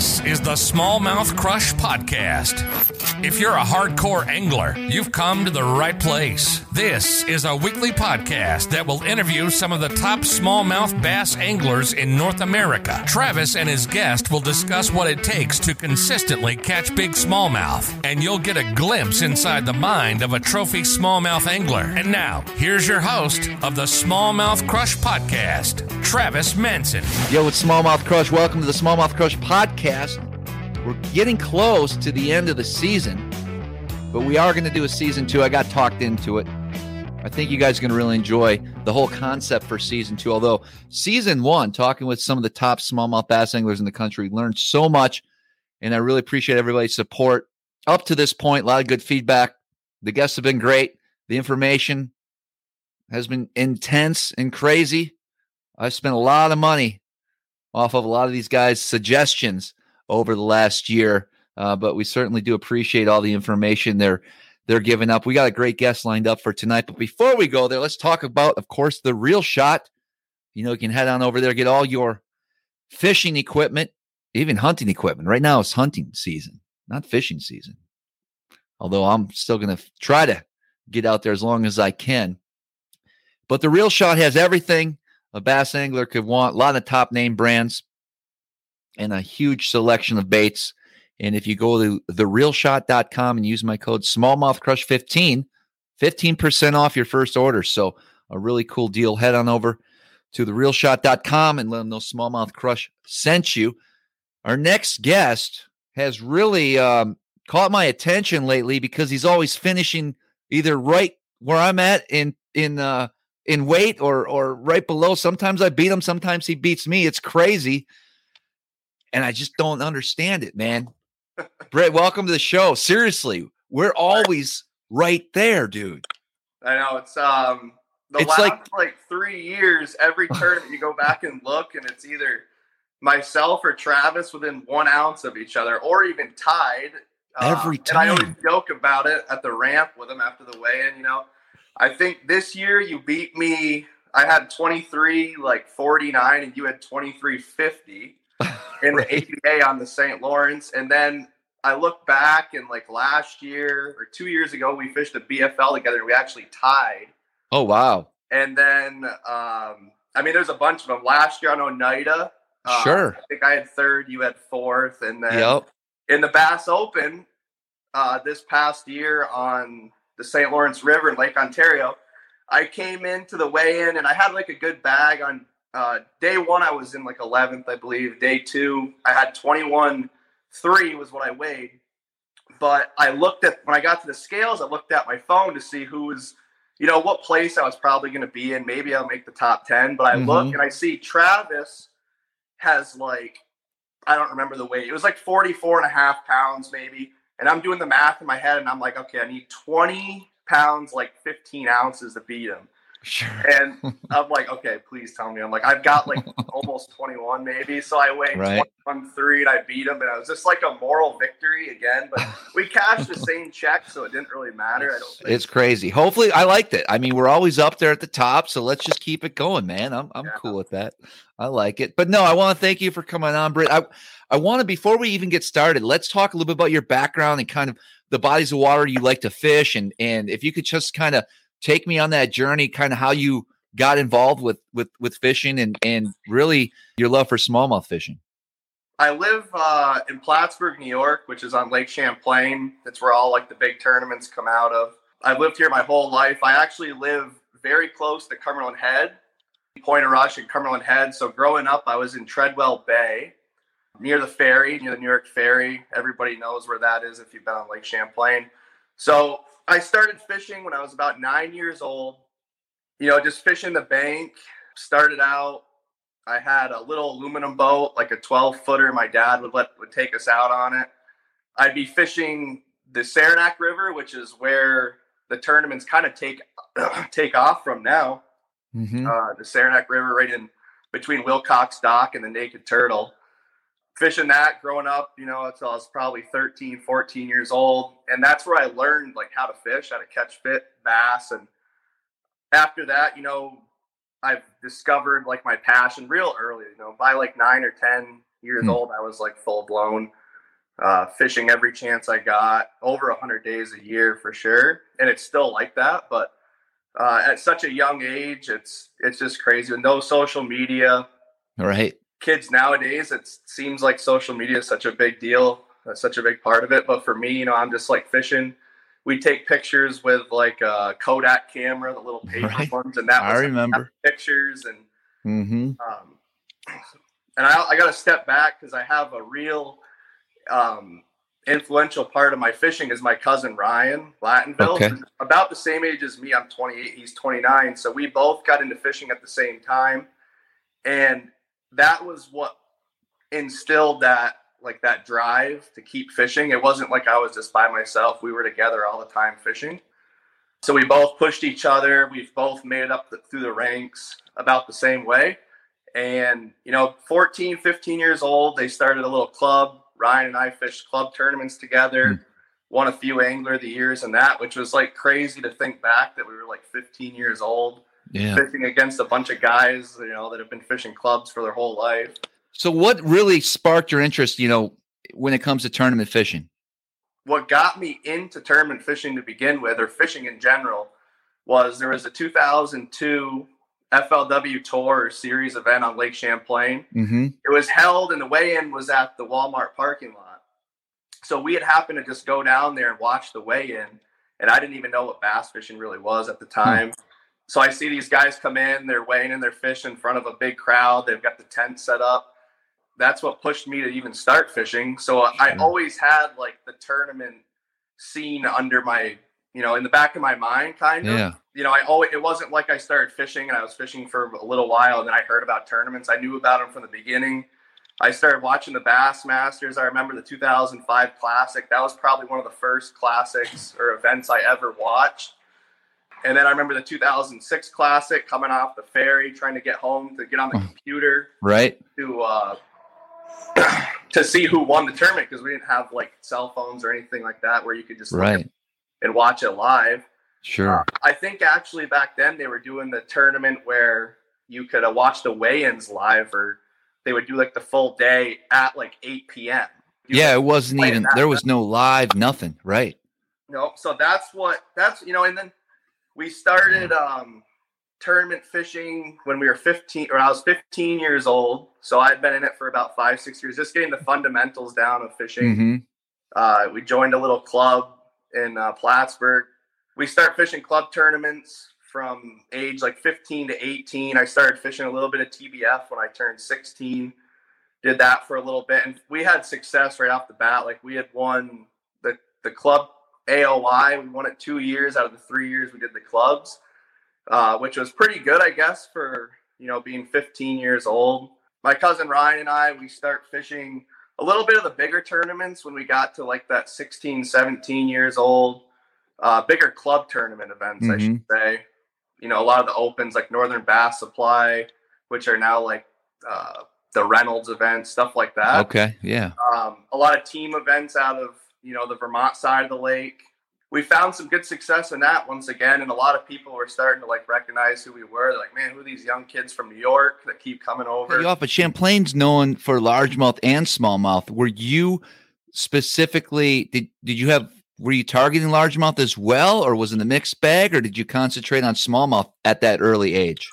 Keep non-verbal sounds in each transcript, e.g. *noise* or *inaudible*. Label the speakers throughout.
Speaker 1: This is the Smallmouth Crush Podcast. If you're a hardcore angler, you've come to the right place. This is a weekly podcast that will interview some of the top smallmouth bass anglers in North America. Travis and his guest will discuss what it takes to consistently catch big smallmouth, and you'll get a glimpse inside the mind of a trophy smallmouth angler. And now, here's your host of the Smallmouth Crush Podcast, Travis Manson.
Speaker 2: Yo, it's Smallmouth Crush. Welcome to the Smallmouth Crush podcast. We're getting close to the end of the season, but we are going to do a season two. I got talked into it. I think you guys are going to really enjoy the whole concept for season two. Although season one, talking with some of the top smallmouth bass anglers in the country, learned so much, and I really appreciate everybody's support up to this point. A lot of good feedback. The guests have been great. The information has been intense and crazy. I've spent a lot of money off of a lot of these guys' suggestions over the last year. Uh, but we certainly do appreciate all the information they're they're giving up. We got a great guest lined up for tonight. But before we go there, let's talk about, of course, the Reel Shot. You know, you can head on over there, get all your fishing equipment, even hunting equipment. Right now it's hunting season, not fishing season. Although I'm still going to try to get out there as long as I can. But the Reel Shot has everything a bass angler could want. A lot of top name brands and a huge selection of baits. And if you go to thereelshot.com and use my code smallmouthcrush15, 15% off your first order. So a really cool deal. Head on over to thereelshot.com and let them know Smallmouth Crush sent you. Our next guest has really um, caught my attention lately because he's always finishing either right where I'm at in in uh, in weight or or right below. Sometimes I beat him, sometimes he beats me. It's crazy and I just don't understand it, man. *laughs* Brett, welcome to the show. Seriously, we're always right there, dude.
Speaker 3: I know it's um the
Speaker 2: It's
Speaker 3: last
Speaker 2: like-
Speaker 3: like, three years, every tournament you go back and look, and it's either myself or Travis within one ounce of each other, or even tied. Uh,
Speaker 2: Every
Speaker 3: And I always joke about it at the ramp with him after the weigh-in. You know, I think this year you beat me. I had 23 like 49, and you had 23 50 *laughs* in
Speaker 2: Right.
Speaker 3: the ABA on the St. Lawrence. And then I look back and like last year or two years ago, we fished the BFL together we actually tied.
Speaker 2: Oh wow.
Speaker 3: And then, um, I mean, there's a bunch of them. Last year on Oneida, uh,
Speaker 2: Sure.
Speaker 3: I think I had third, you had fourth. And then
Speaker 2: Yep.
Speaker 3: in the Bass Open uh, this past year on the St. Lawrence River in Lake Ontario, I came into the weigh in and I had like a good bag on uh, day one. I was in like 11th, I believe. Day two, I had 21 3 was what I weighed. But I looked at when I got to the scales, I looked at my phone to see who was, you know, what place I was probably going to be in. Maybe I'll make the top 10. But I look
Speaker 2: Mhm.
Speaker 3: and I see Travis has like I don't remember the weight. It was like 44 and a half pounds, maybe. And I'm doing the math in my head and I'm like, okay, I need 20 pounds, like 15 ounces to beat him.
Speaker 2: Sure.
Speaker 3: And *laughs* I'm like, okay, please tell me. I'm like, I've got like *laughs* almost 21, maybe. So I weighed
Speaker 2: Right.
Speaker 3: 21 3 and I beat him. And it was just like a moral victory again. But *laughs* we cashed the same check, so it didn't really matter. I don't think.
Speaker 2: It's crazy. Hopefully, I liked it. I mean, we're always up there at the top, so let's just keep it going, man. I'm I'm
Speaker 3: Yeah.
Speaker 2: cool with that. I like it. But no, I want to thank you for coming on, Brett. I I want to before we even get started, let's talk a little bit about your background and kind of the bodies of water you like to fish, and and if you could just kind of take me on that journey, kind of how you got involved with with with fishing and and really your love for smallmouth fishing.
Speaker 3: I live uh, in Plattsburgh, New York, which is on Lake Champlain. That's where all like the big tournaments come out of. I've lived here my whole life. I actually live very close to Cumberland Head, Point au Roche and Cumberland Head. So growing up, I was in Treadwell Bay, near the ferry, near the New York Ferry. Everybody knows where that is if you've been on Lake Champlain. So I started fishing when I was about nine years old. You know, just fishing the bank. Started out I had a little aluminum boat, like a 12 footer. My dad would let would take us out on it. I'd be fishing the Saranac River, which is where the tournaments kind of take *clears throat* take off from now.
Speaker 2: Mhm.
Speaker 3: Uh, the Saranac River, right in between Wilcox Dock and the Naked Turtle. Fishing that growing up, you know, until I was probably 13, 14 years old. And that's where I learned like how to fish, how to catch fit bass. And after that, you know, I've discovered like my passion real early. You know, by like nine or ten years
Speaker 2: Hmm.
Speaker 3: old, I was like full blown uh, fishing every chance I got, over a 100 days a year for sure. And it's still like that. But uh, at such a young age, it's it's just crazy. With no social media,
Speaker 2: Right.
Speaker 3: Kids nowadays, it seems like social media is such a big deal, uh, such a big part of it. But for me, you know, I'm just like fishing. We take pictures with like a Kodak camera, the little paper
Speaker 2: Right.
Speaker 3: ones, and that
Speaker 2: I
Speaker 3: was
Speaker 2: remember. *laughs*
Speaker 3: pictures and
Speaker 2: Mm-hmm.
Speaker 3: um, and I, I got to step back because I have a real um, influential part of my fishing is my cousin Ryan Latinville.
Speaker 2: Okay.
Speaker 3: About the same age as me. I'm 28. He's 29. So we both got into fishing at the same time, and that was what instilled that like that drive to keep fishing. It wasn't like I was just by myself. We were together all the time fishing. So we both pushed each other. We've both made it up the, through the ranks about the same way. And, you know, 14, 15 years old, they started a little club. Ryan and I fished club tournaments together, hmm. won a few Angler of the Years and that, which was like crazy to think back that we were like 15 years old
Speaker 2: Yeah.
Speaker 3: fishing against a bunch of guys, you know, that have been fishing clubs for their whole life.
Speaker 2: So what really sparked your interest, you know, when it comes to tournament fishing?
Speaker 3: what got me into tournament fishing to begin with, or fishing in general, was there was a 2002 FLW Tour series event on Lake Champlain.
Speaker 2: Mm-hmm.
Speaker 3: It was held, and the weigh-in was at the Walmart parking lot. So we had happened to just go down there and watch the weigh-in, and I didn't even know what bass fishing really was at the time. So I see these guys come in, they're weighing in their fish in front of a big crowd. They've got the tent set up. That's what pushed me to even start fishing. So I
Speaker 2: hmm.
Speaker 3: always had like the tournament scene under my, you know, in the back of my mind, kind of
Speaker 2: Yeah.
Speaker 3: you know, I always it wasn't like I started fishing and I was fishing for a little while and then I heard about tournaments. I knew about them from the beginning. I started watching the Bass Masters. I remember the 2005 Classic. That was probably one of the first classics or events I ever watched. And then I remember the 2006 Classic coming off the ferry, trying to get home to get on the
Speaker 2: Oh.
Speaker 3: computer
Speaker 2: Right.
Speaker 3: to uh, *clears throat* to see who won the tournament because we didn't have like cell phones or anything like that where you could just
Speaker 2: Right.
Speaker 3: and watch it live.
Speaker 2: Sure.
Speaker 3: I think actually back then they were doing the tournament where you could uh, watch the weigh-ins live, or they would do like the full day at like 8 p.m. You
Speaker 2: Yeah, it wasn't even there was no live, nothing. Right.
Speaker 3: no. So that's what that's you know, and then we started um tournament fishing when we were 15 or I was 15 years old. So I'd been in it for about five, six years, just getting the fundamentals down of fishing.
Speaker 2: Mm-hmm.
Speaker 3: Uh, we joined a little club in uh, Plattsburgh. We start fishing club tournaments from age like 15 to 18. I started fishing a little bit of TBF when I turned 16. Did that for a little bit, and we had success right off the bat. Like we had won the the club AOY. We won it two years out of the three years we did the clubs, uh, which was pretty good, I guess, for you know being 15 years old. My cousin Ryan and I, we start fishing a little bit of the bigger tournaments when we got to like that 16 17 years old uh, bigger club tournament events i should say you know a lot of the opens like northern bass supply which are now like uh, the reynolds events stuff like that
Speaker 2: Okay. Yeah.
Speaker 3: um, a lot of team events out of you know the vermont side of the lake we found some good success in that once again and a lot of people were starting to like recognize who we were They're like man who are these young kids from new york that keep coming over
Speaker 2: off, but Champlain's known for largemouth and smallmouth. Were you specifically did did you have were you targeting largemouth as well, or was it a mixed bag, or did you concentrate on smallmouth at that early age?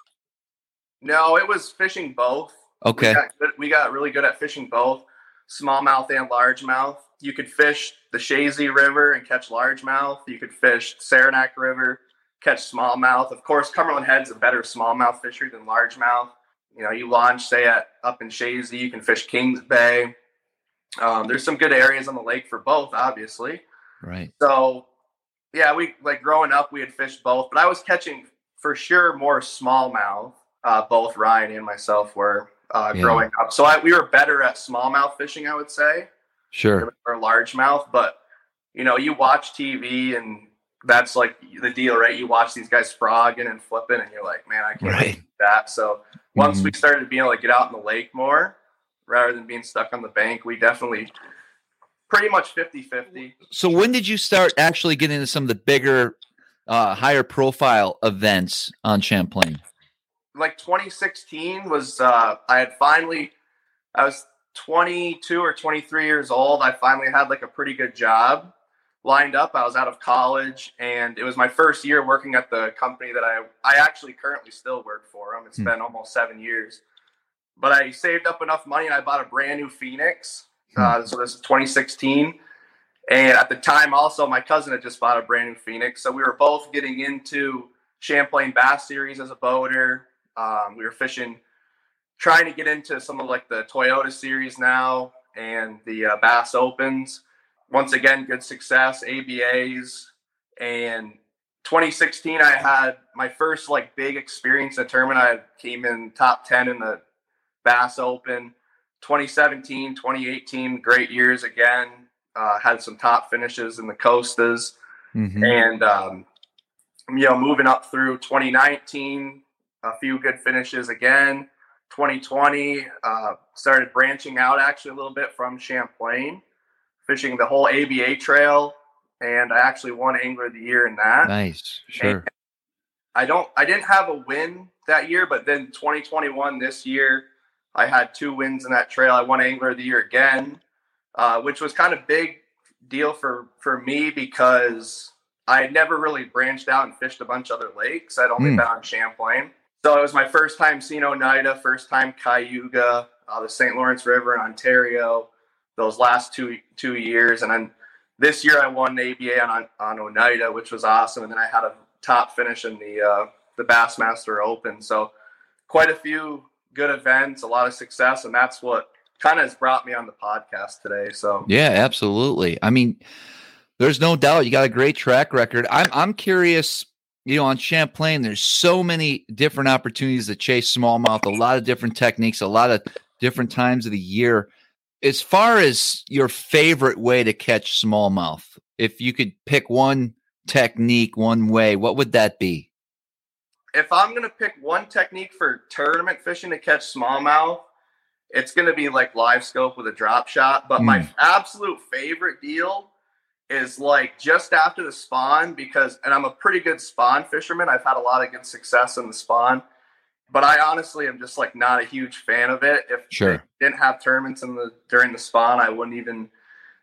Speaker 3: no it was fishing both
Speaker 2: Okay.
Speaker 3: We got, good, we got really good at fishing both smallmouth and largemouth. You could fish the Chazy River and catch largemouth. You could fish Saranac River, catch smallmouth. Of course, Cumberland Head's a better smallmouth fishery than largemouth. You know, you launch, say, at up in Chazy, you can fish Kings Bay. Um, there's some good areas on the lake for both, obviously.
Speaker 2: Right.
Speaker 3: So, yeah, we like growing up, we had fished both, but I was catching for sure more smallmouth. Uh, both Ryan and myself were uh,
Speaker 2: Yeah.
Speaker 3: growing up. So I, we were better at smallmouth fishing, I would say,
Speaker 2: Sure.
Speaker 3: or largemouth. But you know, you watch TV and that's like the deal, right? You watch these guys frogging and flipping, and you're like, man, I can't
Speaker 2: Right.
Speaker 3: do that. So once
Speaker 2: Mhm.
Speaker 3: we started being able to get out in the lake more, rather than being stuck on the bank, we definitely pretty much 50-50.
Speaker 2: So when did you start actually getting into some of the bigger, uh, higher profile events on Champlain?
Speaker 3: like 2016 was uh I had finally I was 22 or 23 years old, I finally had like a pretty good job lined up. I was out of college, and it was my first year working at the company that I I actually currently still work for. Um, it's
Speaker 2: Hmm.
Speaker 3: been almost seven years, but I saved up enough money and I bought a brand new Phoenix. Uh, so this is 2016, and at the time, also my cousin had just bought a brand new Phoenix. So we were both getting into Champlain Bass Series as a boater. Um, we were fishing, trying to get into some of like the Toyota Series now and the uh, Bass Opens once again, good success, ABAs. And 2016, I had my first like big experience in a tournament. I came in top 10 in the Bass Open. 2017, 2018, great years again. Uh, had some top finishes in the Costas.
Speaker 2: Mhm.
Speaker 3: And, um, you know, moving up through 2019, a few good finishes again. 2020, uh, started branching out actually a little bit from Champlain fishing the whole ABA trail, and I actually won Angler of the Year in that.
Speaker 2: Nice. Sure.
Speaker 3: I don't, I didn't have a win that year, but then 2021 this year, I had two wins in that trail. I won Angler of the Year again, uh, which was kind of big deal for for me because I had never really branched out and fished a bunch of other lakes. I'd only
Speaker 2: Hmm.
Speaker 3: been on Champlain, so it was my first time seeing Oneida, first time Cayuga, uh, the St. Lawrence River in Ontario. Those last two two years, and then this year I won the ABA on on Oneida, which was awesome. And then I had a top finish in the uh, the Bassmaster Open. So quite a few good events, a lot of success, and that's what kind of has brought me on the podcast today. So
Speaker 2: Yeah, absolutely. I mean, there's no doubt you got a great track record. I'm I'm curious, you know, on Champlain, there's so many different opportunities to chase smallmouth, a lot of different techniques, a lot of different times of the year. As far as your favorite way to catch smallmouth, if you could pick one technique, one way, what would that be?
Speaker 3: if I'm gonna pick one technique for tournament fishing to catch smallmouth, it's gonna be like live scope with a drop shot. But my
Speaker 2: Mm.
Speaker 3: absolute favorite deal is like just after the spawn because and I'm a pretty good spawn fisherman. I've had a lot of good success in the spawn. But I honestly am just like not a huge fan of it. If
Speaker 2: Sure.
Speaker 3: they didn't have tournaments in the during the spawn, I wouldn't even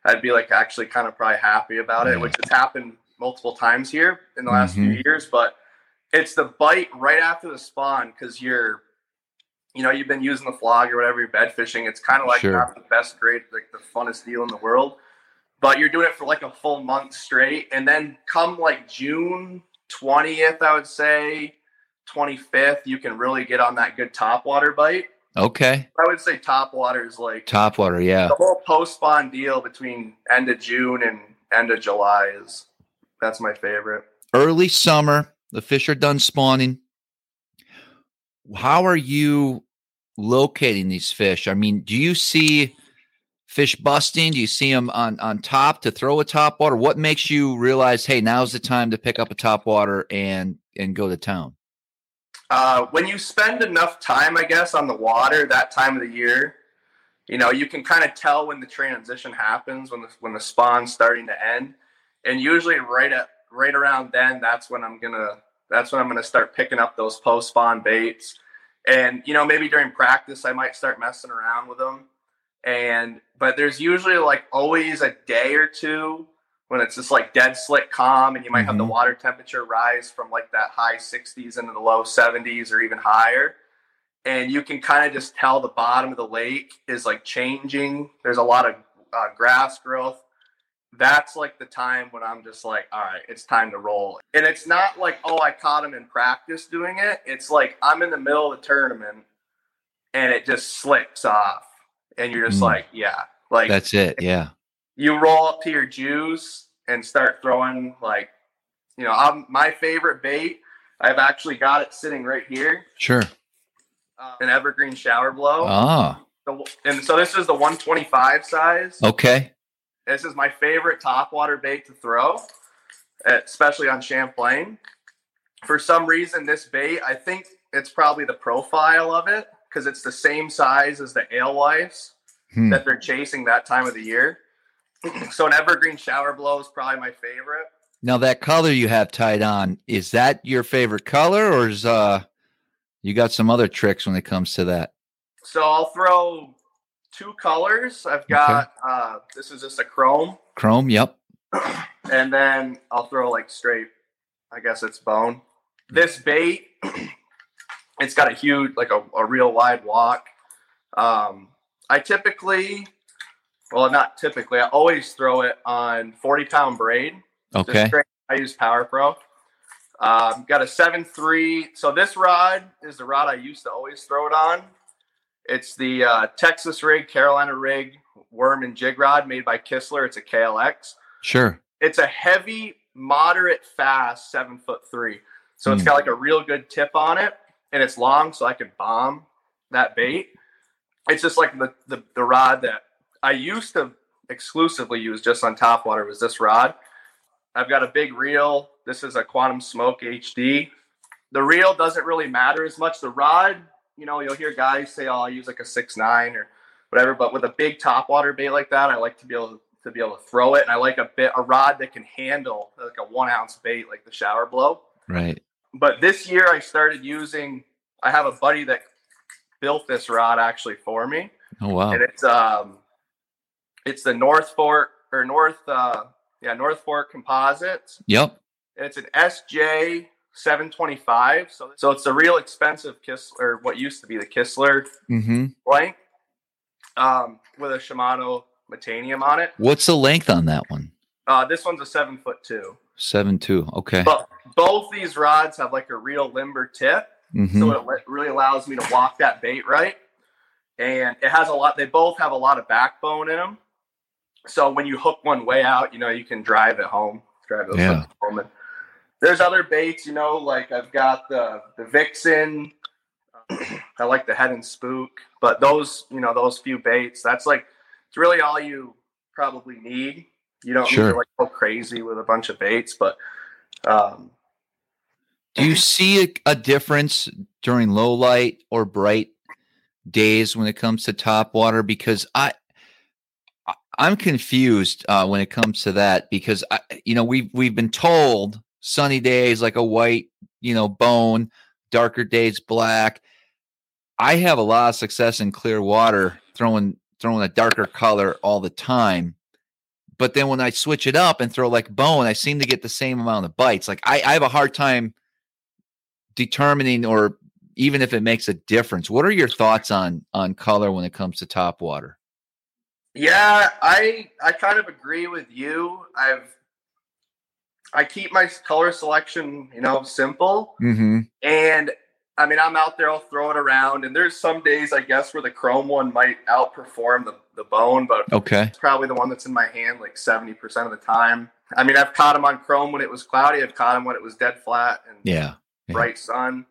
Speaker 3: I'd be like actually kind of probably happy about it, which has happened multiple times here in the last
Speaker 2: Mhm.
Speaker 3: few years. But it's the bite right after the spawn because you're you know you've been using the flog or whatever you're bed fishing it's kind of like
Speaker 2: Sure.
Speaker 3: not the best grade like the funnest deal in the world but you're doing it for like a full month straight and then come like june 20th i would say 25th you can really get on that good top water bite
Speaker 2: Okay.
Speaker 3: i would say top water is like
Speaker 2: Top water, yeah.
Speaker 3: the whole post spawn deal between end of june and end of july is that's my favorite
Speaker 2: early summer, the fish are done spawning. How are you locating these fish? I mean, do you see fish busting? Do you see them on, on top to throw a top water? What makes you realize, hey, now's the time to pick up a top water and and go to town?
Speaker 3: Uh, when you spend enough time, I guess, on the water that time of the year, you know, you can kind of tell when the transition happens, when the when the spawn's starting to end, and usually right at right around then, that's when I'm gonna that's when I'm gonna start picking up those post spawn baits, and you know, maybe during practice I might start messing around with them, and but there's usually like always a day or two when it's just like dead slick calm and you might have the
Speaker 2: Mhm.
Speaker 3: water temperature rise from like that high 60s into the low 70s or even higher. And you can kind of just tell the bottom of the lake is like changing. There's a lot of uh, grass growth. That's like the time when i'm just like all right it's time to roll. And it's not like oh i caught him in practice doing it. It's like i'm in the middle of the tournament and it just slips off and you're just
Speaker 2: Mm.
Speaker 3: like yeah like
Speaker 2: That's it. Yeah.
Speaker 3: you roll up to your juice and start throwing like you know I'm, my favorite bait i've actually got it sitting right here
Speaker 2: Sure.
Speaker 3: uh, an evergreen shower blow
Speaker 2: Ah,
Speaker 3: The- and so this is the 125 size
Speaker 2: okay.
Speaker 3: this is my favorite topwater bait to throw especially on champlain for some reason this bait i think it's probably the profile of it because it's the same size as the alewives
Speaker 2: Hmm.
Speaker 3: that they're chasing that time of the year. *clears throat* so an evergreen shower blow is probably my favorite.
Speaker 2: Now that color you have tied on, is that your favorite color or is uh you got some other tricks when it comes to that?
Speaker 3: So I'll throw two colors. I've got uh, this is just a chrome,
Speaker 2: Chrome. Yep.
Speaker 3: and then I'll throw like straight. I guess it's bone. This bait, *clears throat* it's got a huge, like a, a real wide walk. Um, I typically, well, not typically. I always throw it on forty pound braid.
Speaker 2: Okay.
Speaker 3: I use Power Pro. Um, got a seven three. So this rod is the rod I used to always throw it on. It's the uh, Texas rig, Carolina rig, worm and jig rod made by Kistler. It's a KLX.
Speaker 2: Sure.
Speaker 3: It's a heavy, moderate, fast seven foot three. So it's got like a real good tip on it, and it's long, so I can bomb that bait. It's just like the the, the rod that I used to exclusively use just on top water was this rod. I've got a big reel. This is a Quantum Smoke HD. The reel doesn't really matter as much. The rod, you know, you'll hear guys say, "Oh, I use like a six nine or whatever." But with a big top water bait like that, I like to be able to be able to throw it, and I like a bit a rod that can handle like a one ounce bait, like the shower blow.
Speaker 2: Right.
Speaker 3: But this year, I started using. I have a buddy that built this rod actually for me,
Speaker 2: Oh wow.
Speaker 3: and it's um, it's the North Fork or North uh, yeah North Fork Composites.
Speaker 2: Yep.
Speaker 3: And it's an SJ 725. So so it's a real expensive Kistler, or what used to be the Kistler
Speaker 2: Mm-hmm.
Speaker 3: blank, um, with a Shimano Metanium on it.
Speaker 2: What's the length on that one?
Speaker 3: Uh, this one's a seven foot two.
Speaker 2: Seven two. Okay.
Speaker 3: But both these rods have like a real limber tip.
Speaker 2: Mm-hmm.
Speaker 3: so it really allows me to walk that bait right and it has a lot they both have a lot of backbone in them so when you hook one way out you know you can drive it home drive those
Speaker 2: Yeah.
Speaker 3: home and there's other baits you know like i've got the the vixen *clears throat* i like the Heddon spook but those you know those few baits that's like it's really all you probably need you don't need to like go crazy with a bunch of baits but um
Speaker 2: Do you *clears throat* see a, a difference during low light or bright days when it comes to top water? Because I, I- I'm confused uh, when it comes to that because I, you know we've we've been told sunny days like a white you know bone, darker days black. I have a lot of success in clear water throwing throwing a darker color all the time. But then when I switch it up and throw like bone, I seem to get the same amount of bites. Like I, I have a hard time determining or even if it makes a difference. What are your thoughts on on color when it comes to top water?
Speaker 3: Yeah, I I kind of agree with you. I've I keep my color selection, you know, simple.
Speaker 2: Mm-hmm.
Speaker 3: And I mean, I'm out there, I'll throw it around. And there's some days, I guess, where the chrome one might outperform the, the bone, but
Speaker 2: Okay.
Speaker 3: it's probably the one that's in my hand like 70% of the time. I mean, I've caught them on chrome when it was cloudy, I've caught them when it was dead flat and
Speaker 2: Yeah. yeah.
Speaker 3: bright sun.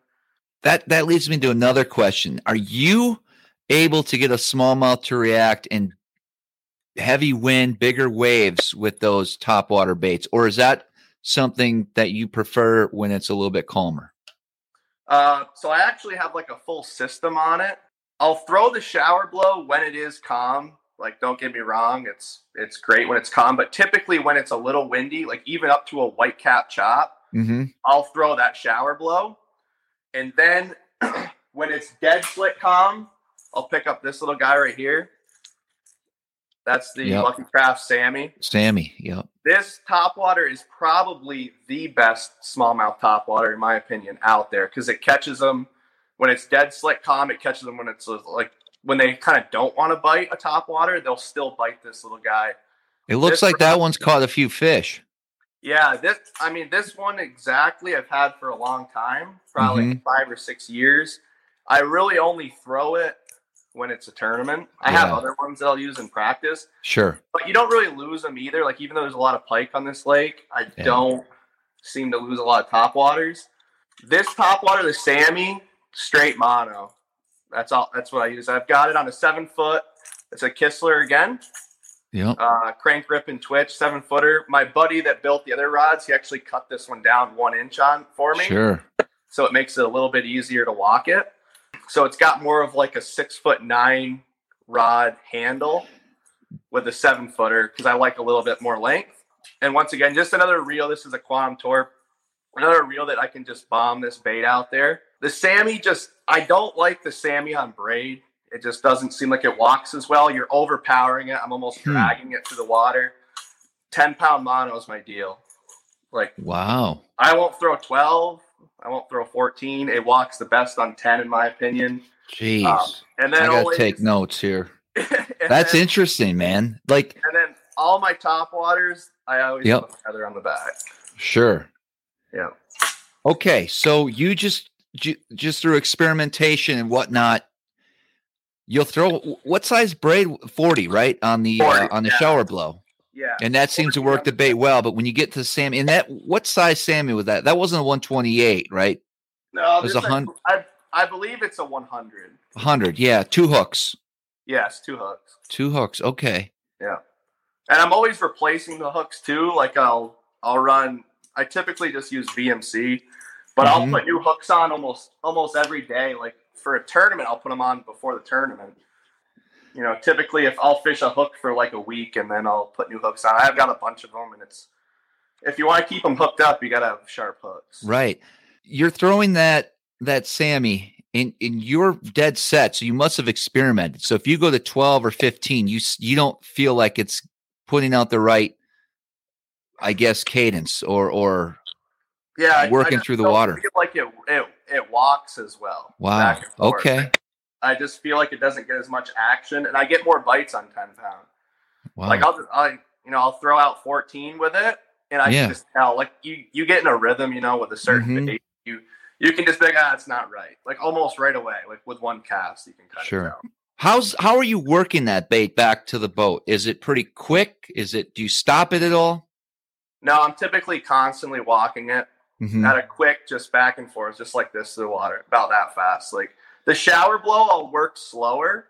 Speaker 2: That that leads me to another question. Are you able to get a smallmouth to react in heavy wind, bigger waves with those top water baits? Or is that something that you prefer when it's a little bit calmer?
Speaker 3: Uh, so I actually have like a full system on it. I'll throw the shower blow when it is calm. Like, don't get me wrong, it's it's great when it's calm, but typically when it's a little windy, like even up to a white cap chop,
Speaker 2: Mm-hmm.
Speaker 3: I'll throw that shower blow. And then *clears throat* when it's dead slick calm, I'll pick up this little guy right here. That's the
Speaker 2: Yep.
Speaker 3: Lucky Craft Sammy.
Speaker 2: Sammy. Yep.
Speaker 3: This topwater is probably the best smallmouth topwater in my opinion out there because it catches them when it's dead slick calm. It catches them when it's uh, like when they kind of don't want to bite a topwater, they'll still bite this little guy.
Speaker 2: It looks
Speaker 3: This
Speaker 2: like that one's caught a few fish.
Speaker 3: Yeah, this I mean this one exactly I've had for a long time, probably like five or six years. I really only throw it when it's a tournament. I have other ones that I'll use in practice,
Speaker 2: Sure.
Speaker 3: but you don't really lose them either. Like even though there's a lot of pike on this lake, I
Speaker 2: Yeah.
Speaker 3: don't seem to lose a lot of top waters. This top water, the Sammy, straight mono. That's all. That's what I use. I've got it on a seven foot. It's a Kistler again,
Speaker 2: Yep.
Speaker 3: uh, crank rip and twitch, seven footer. My buddy that built the other rods, he actually cut this one down one inch on for me,
Speaker 2: Sure.
Speaker 3: so it makes it a little bit easier to walk it. So it's got more of like a six foot nine rod handle with a seven footer because I like a little bit more length. And once again, just another reel. This is a Quantum Torp, another reel that I can just bomb this bait out there. The Sammy just, I don't like the Sammy on braid. It just doesn't seem like it walks as well. You're overpowering it. I'm almost
Speaker 2: Hmm.
Speaker 3: dragging it through the water. 10 pound mono is my deal. Like,
Speaker 2: Wow.
Speaker 3: I won't throw 12. I won't throw 14. It walks the best on 10, in my opinion.
Speaker 2: Jeez.
Speaker 3: Um, and then
Speaker 2: I gotta
Speaker 3: always,
Speaker 2: take notes here. *laughs* That's
Speaker 3: then,
Speaker 2: interesting, man. Like,
Speaker 3: And then all my top waters, I always
Speaker 2: Yep.
Speaker 3: put feather on the back.
Speaker 2: sure.
Speaker 3: Yeah.
Speaker 2: Okay, so you just ju- just through experimentation and whatnot, you'll throw what size braid? Forty, right on the uh, on the
Speaker 3: yeah.
Speaker 2: shower blow,
Speaker 3: Yeah.
Speaker 2: and that seems to work the bait well. But when you get to the Sammy, and that what size Sammy was that? That wasn't a one twenty eight, right?
Speaker 3: No,
Speaker 2: There's
Speaker 3: this
Speaker 2: a
Speaker 3: hundred.
Speaker 2: hun-
Speaker 3: I, I believe it's a 100.
Speaker 2: Hundred, yeah, two hooks,
Speaker 3: Yes, two hooks.
Speaker 2: two hooks. Okay, Yeah.
Speaker 3: And I'm always replacing the hooks too. Like I'll I'll run. I typically just use VMC, but
Speaker 2: Mhm.
Speaker 3: I'll put new hooks on almost almost every day. Like for a tournament, I'll put them on before the tournament. You know, typically if I'll fish a hook for like a week and then I'll put new hooks on. I've got a bunch of them, and it's if you want to keep them hooked up, you gotta have sharp hooks.
Speaker 2: right. You're throwing that that Sammy in in your dead set, so you must have experimented. So if you go to twelve or fifteen, you you don't feel like it's putting out the right, I guess, cadence or or
Speaker 3: Yeah, I- I
Speaker 2: Working
Speaker 3: just
Speaker 2: through the water.
Speaker 3: like it, it it walks as well.
Speaker 2: wow.
Speaker 3: back and forth.
Speaker 2: Okay.
Speaker 3: I just feel like it doesn't get as much action, and I get more bites on ten pound.
Speaker 2: Wow.
Speaker 3: Like I'll, just, I, you know, I'll throw out 14 with it, and I
Speaker 2: Yeah.
Speaker 3: can just tell, like you, you get in a rhythm, you know, with a certain
Speaker 2: Mhm.
Speaker 3: bait, you, you can just be like, ah, it's not right, like almost right away, like with one cast, you can kind
Speaker 2: Sure.
Speaker 3: of tell.
Speaker 2: How's how are you working that bait back to the boat? Is it pretty quick? Is it do you stop it at all?
Speaker 3: No, I'm typically constantly walking it
Speaker 2: Mhm.
Speaker 3: at a quick, just back and forth, just like this to the water, about that fast. Like the shower blow, I'll work slower.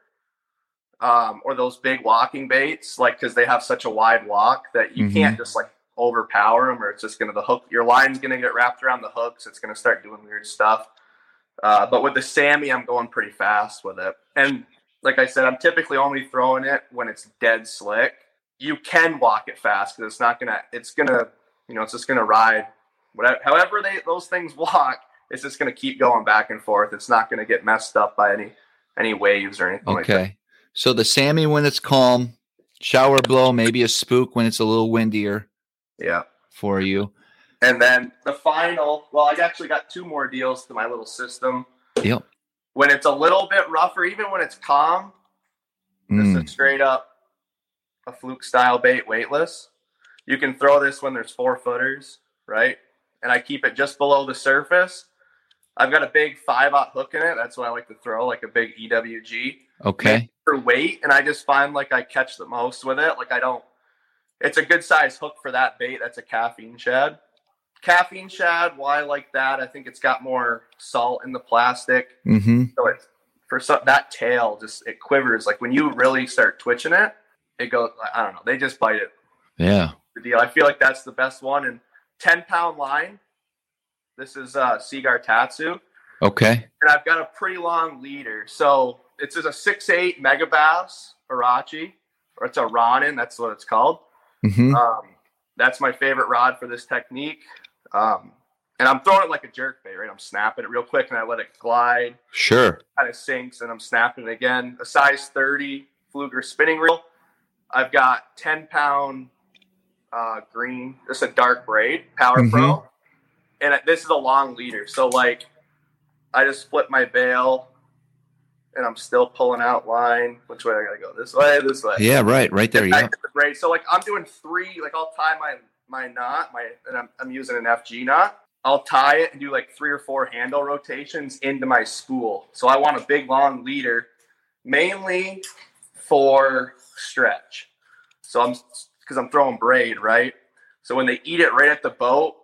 Speaker 3: Um, or those big walking baits, like because they have such a wide walk that you
Speaker 2: Mhm.
Speaker 3: can't just like overpower them, or it's just gonna the hook. Your line's gonna get wrapped around the hooks. It's gonna start doing weird stuff. Uh, but with the Sammy, I'm going pretty fast with it, and like I said, I'm typically only throwing it when it's dead slick. You can walk it fast because it's not gonna. It's gonna, you know, it's just gonna ride whatever. However, they those things *laughs* walk, it's just gonna keep going back and forth. It's not gonna get messed up by any any waves or anything like that.
Speaker 2: Okay. So the Sammy when it's calm, shower blow, maybe a spook when it's a little windier
Speaker 3: Yeah.
Speaker 2: for you.
Speaker 3: And then the final, well, I actually got two more deals to my little system.
Speaker 2: Yep.
Speaker 3: When it's a little bit rougher, even when it's calm, this
Speaker 2: Mm,
Speaker 3: is straight up a fluke style bait weightless. You can throw this when there's four footers, right? And I keep it just below the surface. I've got a big five aught hook in it. That's what I like to throw, like a big EWG
Speaker 2: okay.
Speaker 3: for weight. And I just find like I catch the most with it. Like I don't, it's a good size hook for that bait. That's a caffeine shad. Caffeine shad, why I like that? I think it's got more salt in the plastic.
Speaker 2: Mm-hmm.
Speaker 3: So it's for some that tail just it quivers. Like when you really start twitching it, it goes. I don't know. They just bite it.
Speaker 2: Yeah.
Speaker 3: The deal. I feel like that's the best one. And ten pound line. This is uh, Seaguar Tatsu,
Speaker 2: Okay.
Speaker 3: and I've got a pretty long leader. So it's just a six eight megabass Orochi, or it's a Ronin. That's what it's called.
Speaker 2: Mm-hmm.
Speaker 3: Um, that's my favorite rod for this technique. Um, and I'm throwing it like a jerk bait, right? I'm snapping it real quick and I let it glide.
Speaker 2: Sure.
Speaker 3: kind of sinks and I'm snapping it again. A size 30 Pflueger spinning reel. I've got 10 pound uh, green, is a dark braid, Power
Speaker 2: Mhm.
Speaker 3: Pro. And this is a long leader. So, like, I just flip my bail and I'm still pulling out line. Which way I gotta go? This way, this way.
Speaker 2: Yeah. Right. Right there. Yeah.
Speaker 3: braid. So, like, I'm doing three, like, I'll tie my my knot, my, and I'm, I'm using an FG knot. I'll tie it and do like three or four handle rotations into my spool. So I want a big long leader, mainly for stretch. So I'm because I'm throwing braid, right? So when they eat it right at the boat,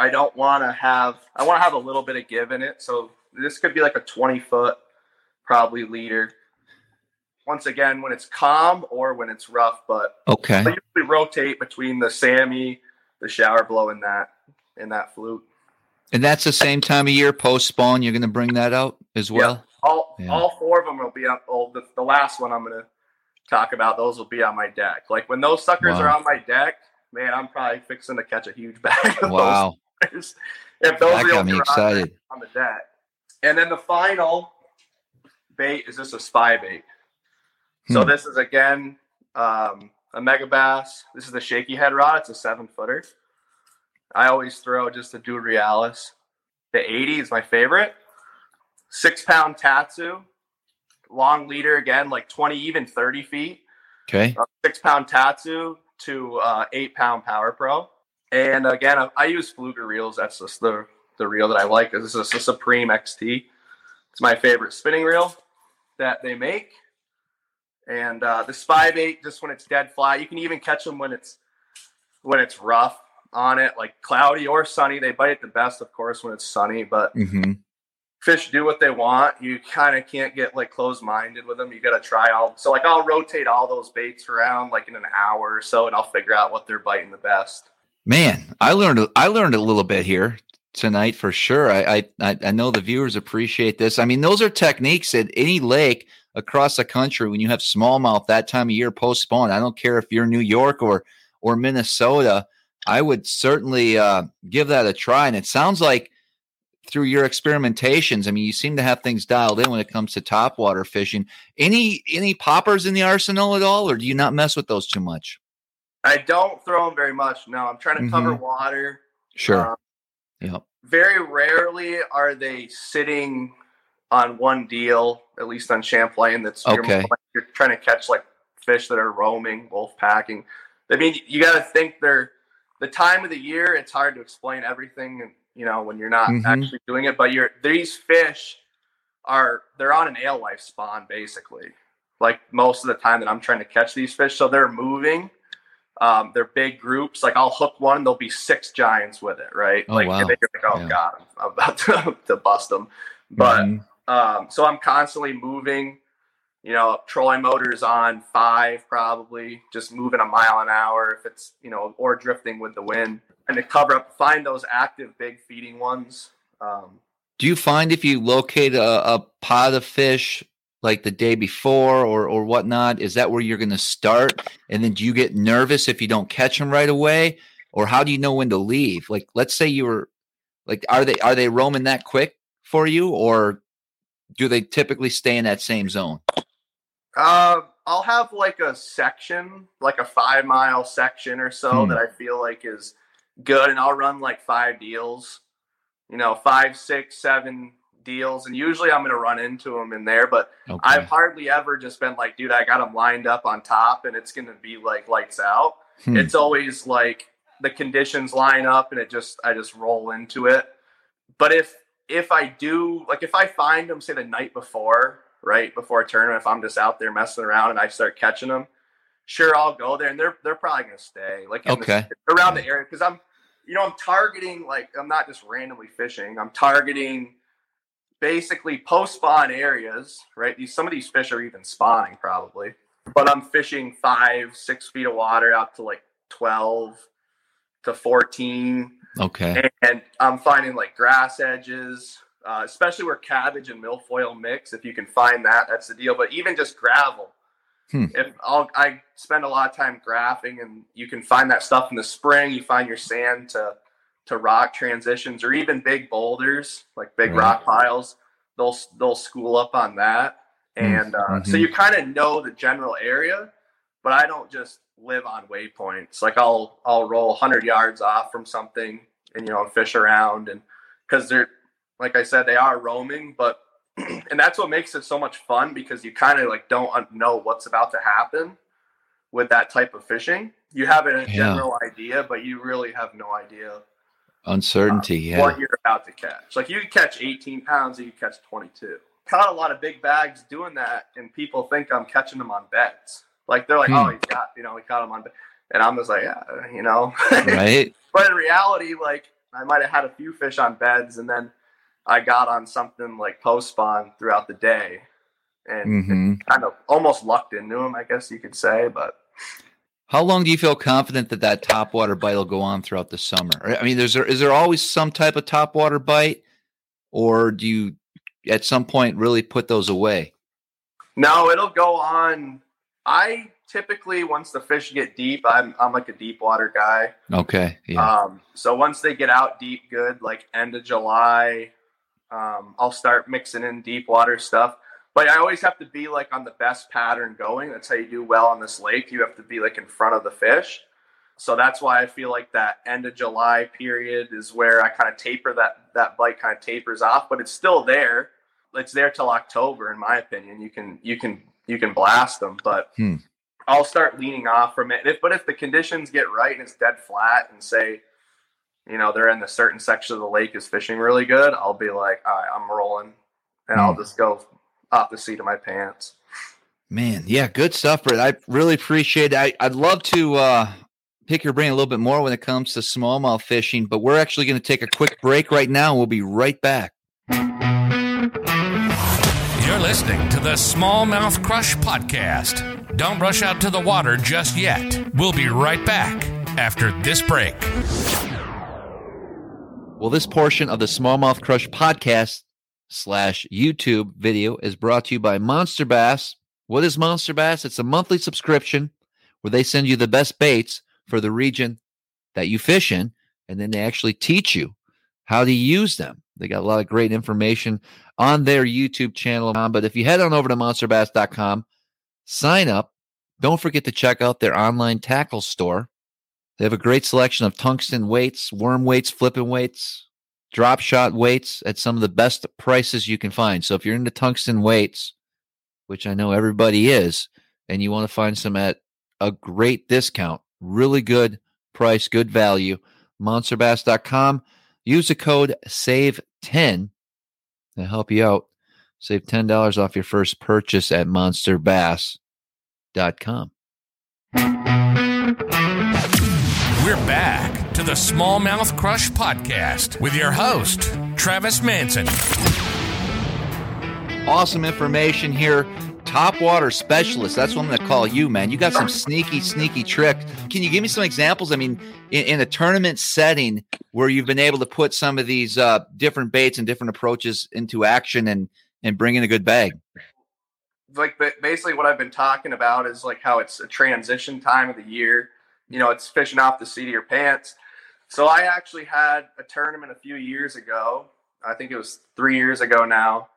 Speaker 3: I don't want to have I want to have a little bit of give in it. So this could be like a 20 foot probably leader. Once again, when it's calm or when it's rough, but
Speaker 2: Okay.
Speaker 3: I usually rotate between the Sammy, the shower blow, and that and that fluke.
Speaker 2: And that's the same time of year post spawn. You're going to bring that out as well.
Speaker 3: All
Speaker 2: Yeah.
Speaker 3: all four of them will be on. Oh, the, the last one I'm going to talk about. Those will be on my deck. Like when those suckers
Speaker 2: Wow.
Speaker 3: are on my deck, man, I'm probably fixing to catch a huge bag. Of
Speaker 2: Wow.
Speaker 3: Those. If those
Speaker 2: That got me
Speaker 3: are on there-
Speaker 2: excited.
Speaker 3: on the deck. And then the final bait is just a spy bait. So
Speaker 2: Hmm.
Speaker 3: this is again um, a mega bass. This is the shaky head rod. It's a seven footer. I always throw just a Duo Realis. The 80 is my favorite. Six pound tatsu, long leader again, like 20, even 30 feet.
Speaker 2: Okay.
Speaker 3: Uh, six pound tatsu to uh, eight pound power pro. And again, I, I use Pflueger reels. That's just the, the reel that I like. This is a Supreme XT. It's my favorite spinning reel that they make. And uh, the spy bait, just when it's dead flat, you can even catch them when it's when it's rough on it, like cloudy or sunny. They bite the best, of course, when it's sunny. But
Speaker 2: Mm-hmm.
Speaker 3: fish do what they want. You kind of can't get like closed minded with them. You got to try all. So like I'll rotate all those baits around like in an hour or so, and I'll figure out what they're biting the best.
Speaker 2: Man, I learned I learned a little bit here tonight for sure. I I I know the viewers appreciate this. I mean, those are techniques at any lake across the country when you have smallmouth that time of year post spawn. I don't care if you're New York or or Minnesota. I would certainly uh, give that a try. And it sounds like through your experimentations, I mean, you seem to have things dialed in when it comes to topwater fishing. Any any poppers in the arsenal at all, or do you not mess with those too much?
Speaker 3: I don't throw them very much. No, I'm trying to cover water.
Speaker 2: Sure.
Speaker 3: Uh,
Speaker 2: yep.
Speaker 3: very rarely are they sitting on one deal, at least on Champlain. That's you're,
Speaker 2: Okay.
Speaker 3: more- you're trying to catch like fish that are roaming, wolf packing. I mean, you got to think they're the time of the year. It's hard to explain everything, you know when you're not
Speaker 2: Mhm.
Speaker 3: actually doing it. But you're these fish are they're on an alewife spawn basically. Like most of the time that I'm trying to catch these fish, so they're moving. Um, they're big groups. Like I'll hook one, there'll be six giants with it, right?
Speaker 2: Oh,
Speaker 3: like
Speaker 2: wow.
Speaker 3: and then you're like, oh
Speaker 2: Yeah.
Speaker 3: god, I'm about to, *laughs* to bust them. But
Speaker 2: Mhm.
Speaker 3: um, so I'm constantly moving. You know, trolling motors on five, probably just moving a mile an hour if it's you know, or drifting with the wind, and to cover up, find those active big feeding ones. Um,
Speaker 2: Do you find if you locate a, a pod of fish like the day before or or whatnot, is that where you're going to start? And then do you get nervous if you don't catch them right away, or how do you know when to leave? Like, let's say you were like, are they are they roaming that quick for you, or do they typically stay in that same zone?
Speaker 3: Uh, I'll have like a section, like a five mile section or so
Speaker 2: Hmm.
Speaker 3: that I feel like is good, and I'll run like five deals, you know, five, six, seven deals, and usually I'm going to run into them in there. But
Speaker 2: Okay.
Speaker 3: I've hardly ever just been like, dude, I got them lined up on top, and it's going to be like lights out.
Speaker 2: Hmm.
Speaker 3: It's always like the conditions line up, and it just I just roll into it. But if if I do like if I find them say the night before, right before a tournament, if I'm just out there messing around and I start catching them, sure I'll go there, and they're they're probably gonna stay like in the-
Speaker 2: Okay.
Speaker 3: around the area because I'm you know I'm targeting like I'm not just randomly fishing. I'm targeting basically post spawn areas, right? These some of these fish are even spawning probably, but I'm fishing five six feet of water out to like twelve to fourteen
Speaker 2: okay.
Speaker 3: and I'm finding like grass edges, uh, especially where cabbage and milfoil mix. If you can find that, that's the deal. But even just gravel,
Speaker 2: Hmm.
Speaker 3: if I'll, I spend a lot of time graphing, and you can find that stuff in the spring. You find your sand to to rock transitions, or even big boulders like big
Speaker 2: Right.
Speaker 3: rock piles. They'll they'll school up on that,
Speaker 2: Hmm.
Speaker 3: and uh, so
Speaker 2: Mhm.
Speaker 3: you kind of know the general area. But I don't just live on waypoints. Like I'll I'll roll 100 yards off from something and you know fish around and because they're like I said they are roaming, but *clears throat* and that's what makes it so much fun because you kind of like don't know what's about to happen with that type of fishing. You have a
Speaker 2: Yeah.
Speaker 3: general idea, but you really have no idea
Speaker 2: Uncertainty. Yeah.
Speaker 3: what you're about to catch. Like you could catch 18 pounds, or you catch 22. Caught a lot of big bags doing that, and people think I'm catching them on beds. Like they're like,
Speaker 2: Hmm.
Speaker 3: oh, he's got, you know, he caught him on bed. And I'm just like, yeah, you know.
Speaker 2: Right. *laughs*
Speaker 3: but in reality, like I might have had a few fish on beds, and then I got on something like post spawn throughout the day, and
Speaker 2: hmm
Speaker 3: kind of almost lucked into them, I guess you could say. But
Speaker 2: How long do you feel confident that that top water bite will go on throughout the summer? I mean, is there is there always some type of top water bite, or do you at some point really put those away?
Speaker 3: no, it'll go on. I typically once the fish get deep, I'm I'm like a deep water guy.
Speaker 2: Okay. Yeah.
Speaker 3: Um, so once they get out deep good, like end of July, um, I'll start mixing in deep water stuff. But I always have to be like on the best pattern going. That's how you do well on this lake. You have to be like in front of the fish. So that's why I feel like that end of July period is where I kind of taper that that bite kind of tapers off, but it's still there. It's there till October, in my opinion. You can you can you can blast them, but
Speaker 2: Hmm.
Speaker 3: I'll start leaning off from it. If, but if the conditions get right and it's dead flat, and say, you know, they're in the certain section of the lake is fishing really good, I'll be like, all right, I'm rolling, and I'll
Speaker 2: Hmm.
Speaker 3: just go off the seat of my pants.
Speaker 2: Man, yeah, good stuff, Brett. I really appreciate it. I, I'd love to uh, pick your brain a little bit more when it comes to smallmouth fishing, but we're actually going to take a quick break right now. We'll be right back.
Speaker 1: You're listening to the Smallmouth Crush Podcast. Don't rush out to the water just yet. We'll be right back after this break.
Speaker 2: Well, this portion of the Smallmouth Crush podcast slash YouTube video is brought to you by Monster Bass. What is Monster Bass? It's a monthly subscription where they send you the best baits for the region that you fish in, and then they actually teach you how to use them. They got a lot of great information on their YouTube channel. Um, But if you head on over to monsterbass.com, sign up. Don't forget to check out their online tackle store. They have a great selection of tungsten weights, worm weights, flipping weights, drop shot weights at some of the best prices you can find. So if you're into tungsten weights, which I know everybody is, and you want to find some at a great discount, really good price, good value, monsterbass.com. Use the code SAVE10 to help you out. Save $10 off your first purchase at monsterbass.com.
Speaker 1: We're back to the Smallmouth Crush Podcast with your host, Travis Manson.
Speaker 2: awesome information here. Top water specialist. That's what I'm going to call you, man. You got some sneaky, sneaky trick. Can you give me some examples? I mean, in, in a tournament setting where you've been able to put some of these uh, different baits and different approaches into action and and bring in a good bag.
Speaker 3: like basically what I've been talking about is like how it's a transition time of the year. You know, it's fishing off the seat of your pants. So I actually had a tournament a few years ago. I think it was three years ago now.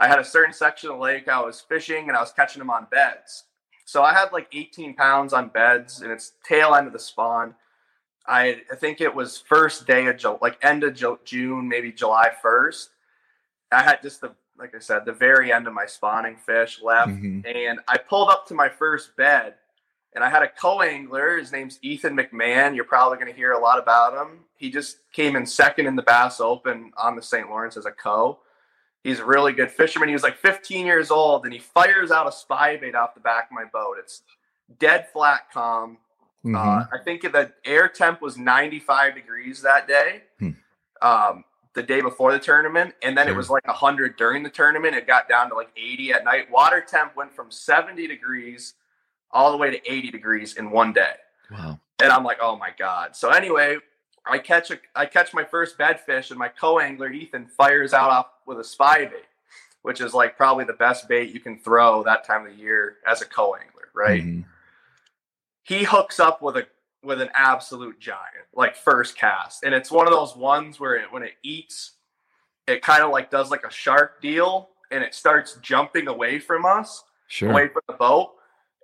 Speaker 3: I had a certain section of the lake I was fishing and I was catching them on beds. So I had like 18 pounds on beds and it's tail end of the spawn. I, I think it was first day of July, like end of Ju- June, maybe July 1st. I had just the like I said, the very end of my spawning fish left,
Speaker 2: Mhm.
Speaker 3: and I pulled up to my first bed, and I had a co-angler. His name's Ethan McMahon. You're probably going to hear a lot about him. He just came in second in the Bass Open on the St. Lawrence as a co. He's a really good fisherman. He was like 15 years old, and he fires out a spy bait off the back of my boat. It's dead flat calm.
Speaker 2: Mhm.
Speaker 3: Uh, I think the air temp was 95 degrees that day.
Speaker 2: Hmm.
Speaker 3: Um, the day before the tournament, and then it was like 100 during the tournament. It got down to like 80 at night. Water temp went from 70 degrees all the way to 80 degrees in one day.
Speaker 2: wow.
Speaker 3: And I'm like, oh my god. So anyway, I catch a I catch my first bed fish, and my co-angler Ethan fires out off with a spy bait, which is like probably the best bait you can throw that time of the year as a co-angler, right?
Speaker 2: Mhm.
Speaker 3: he hooks up with a with an absolute giant like first cast and it's one of those ones where it, when it eats it kind of like does like a shark deal and it starts jumping away from us
Speaker 2: Sure.
Speaker 3: away from the boat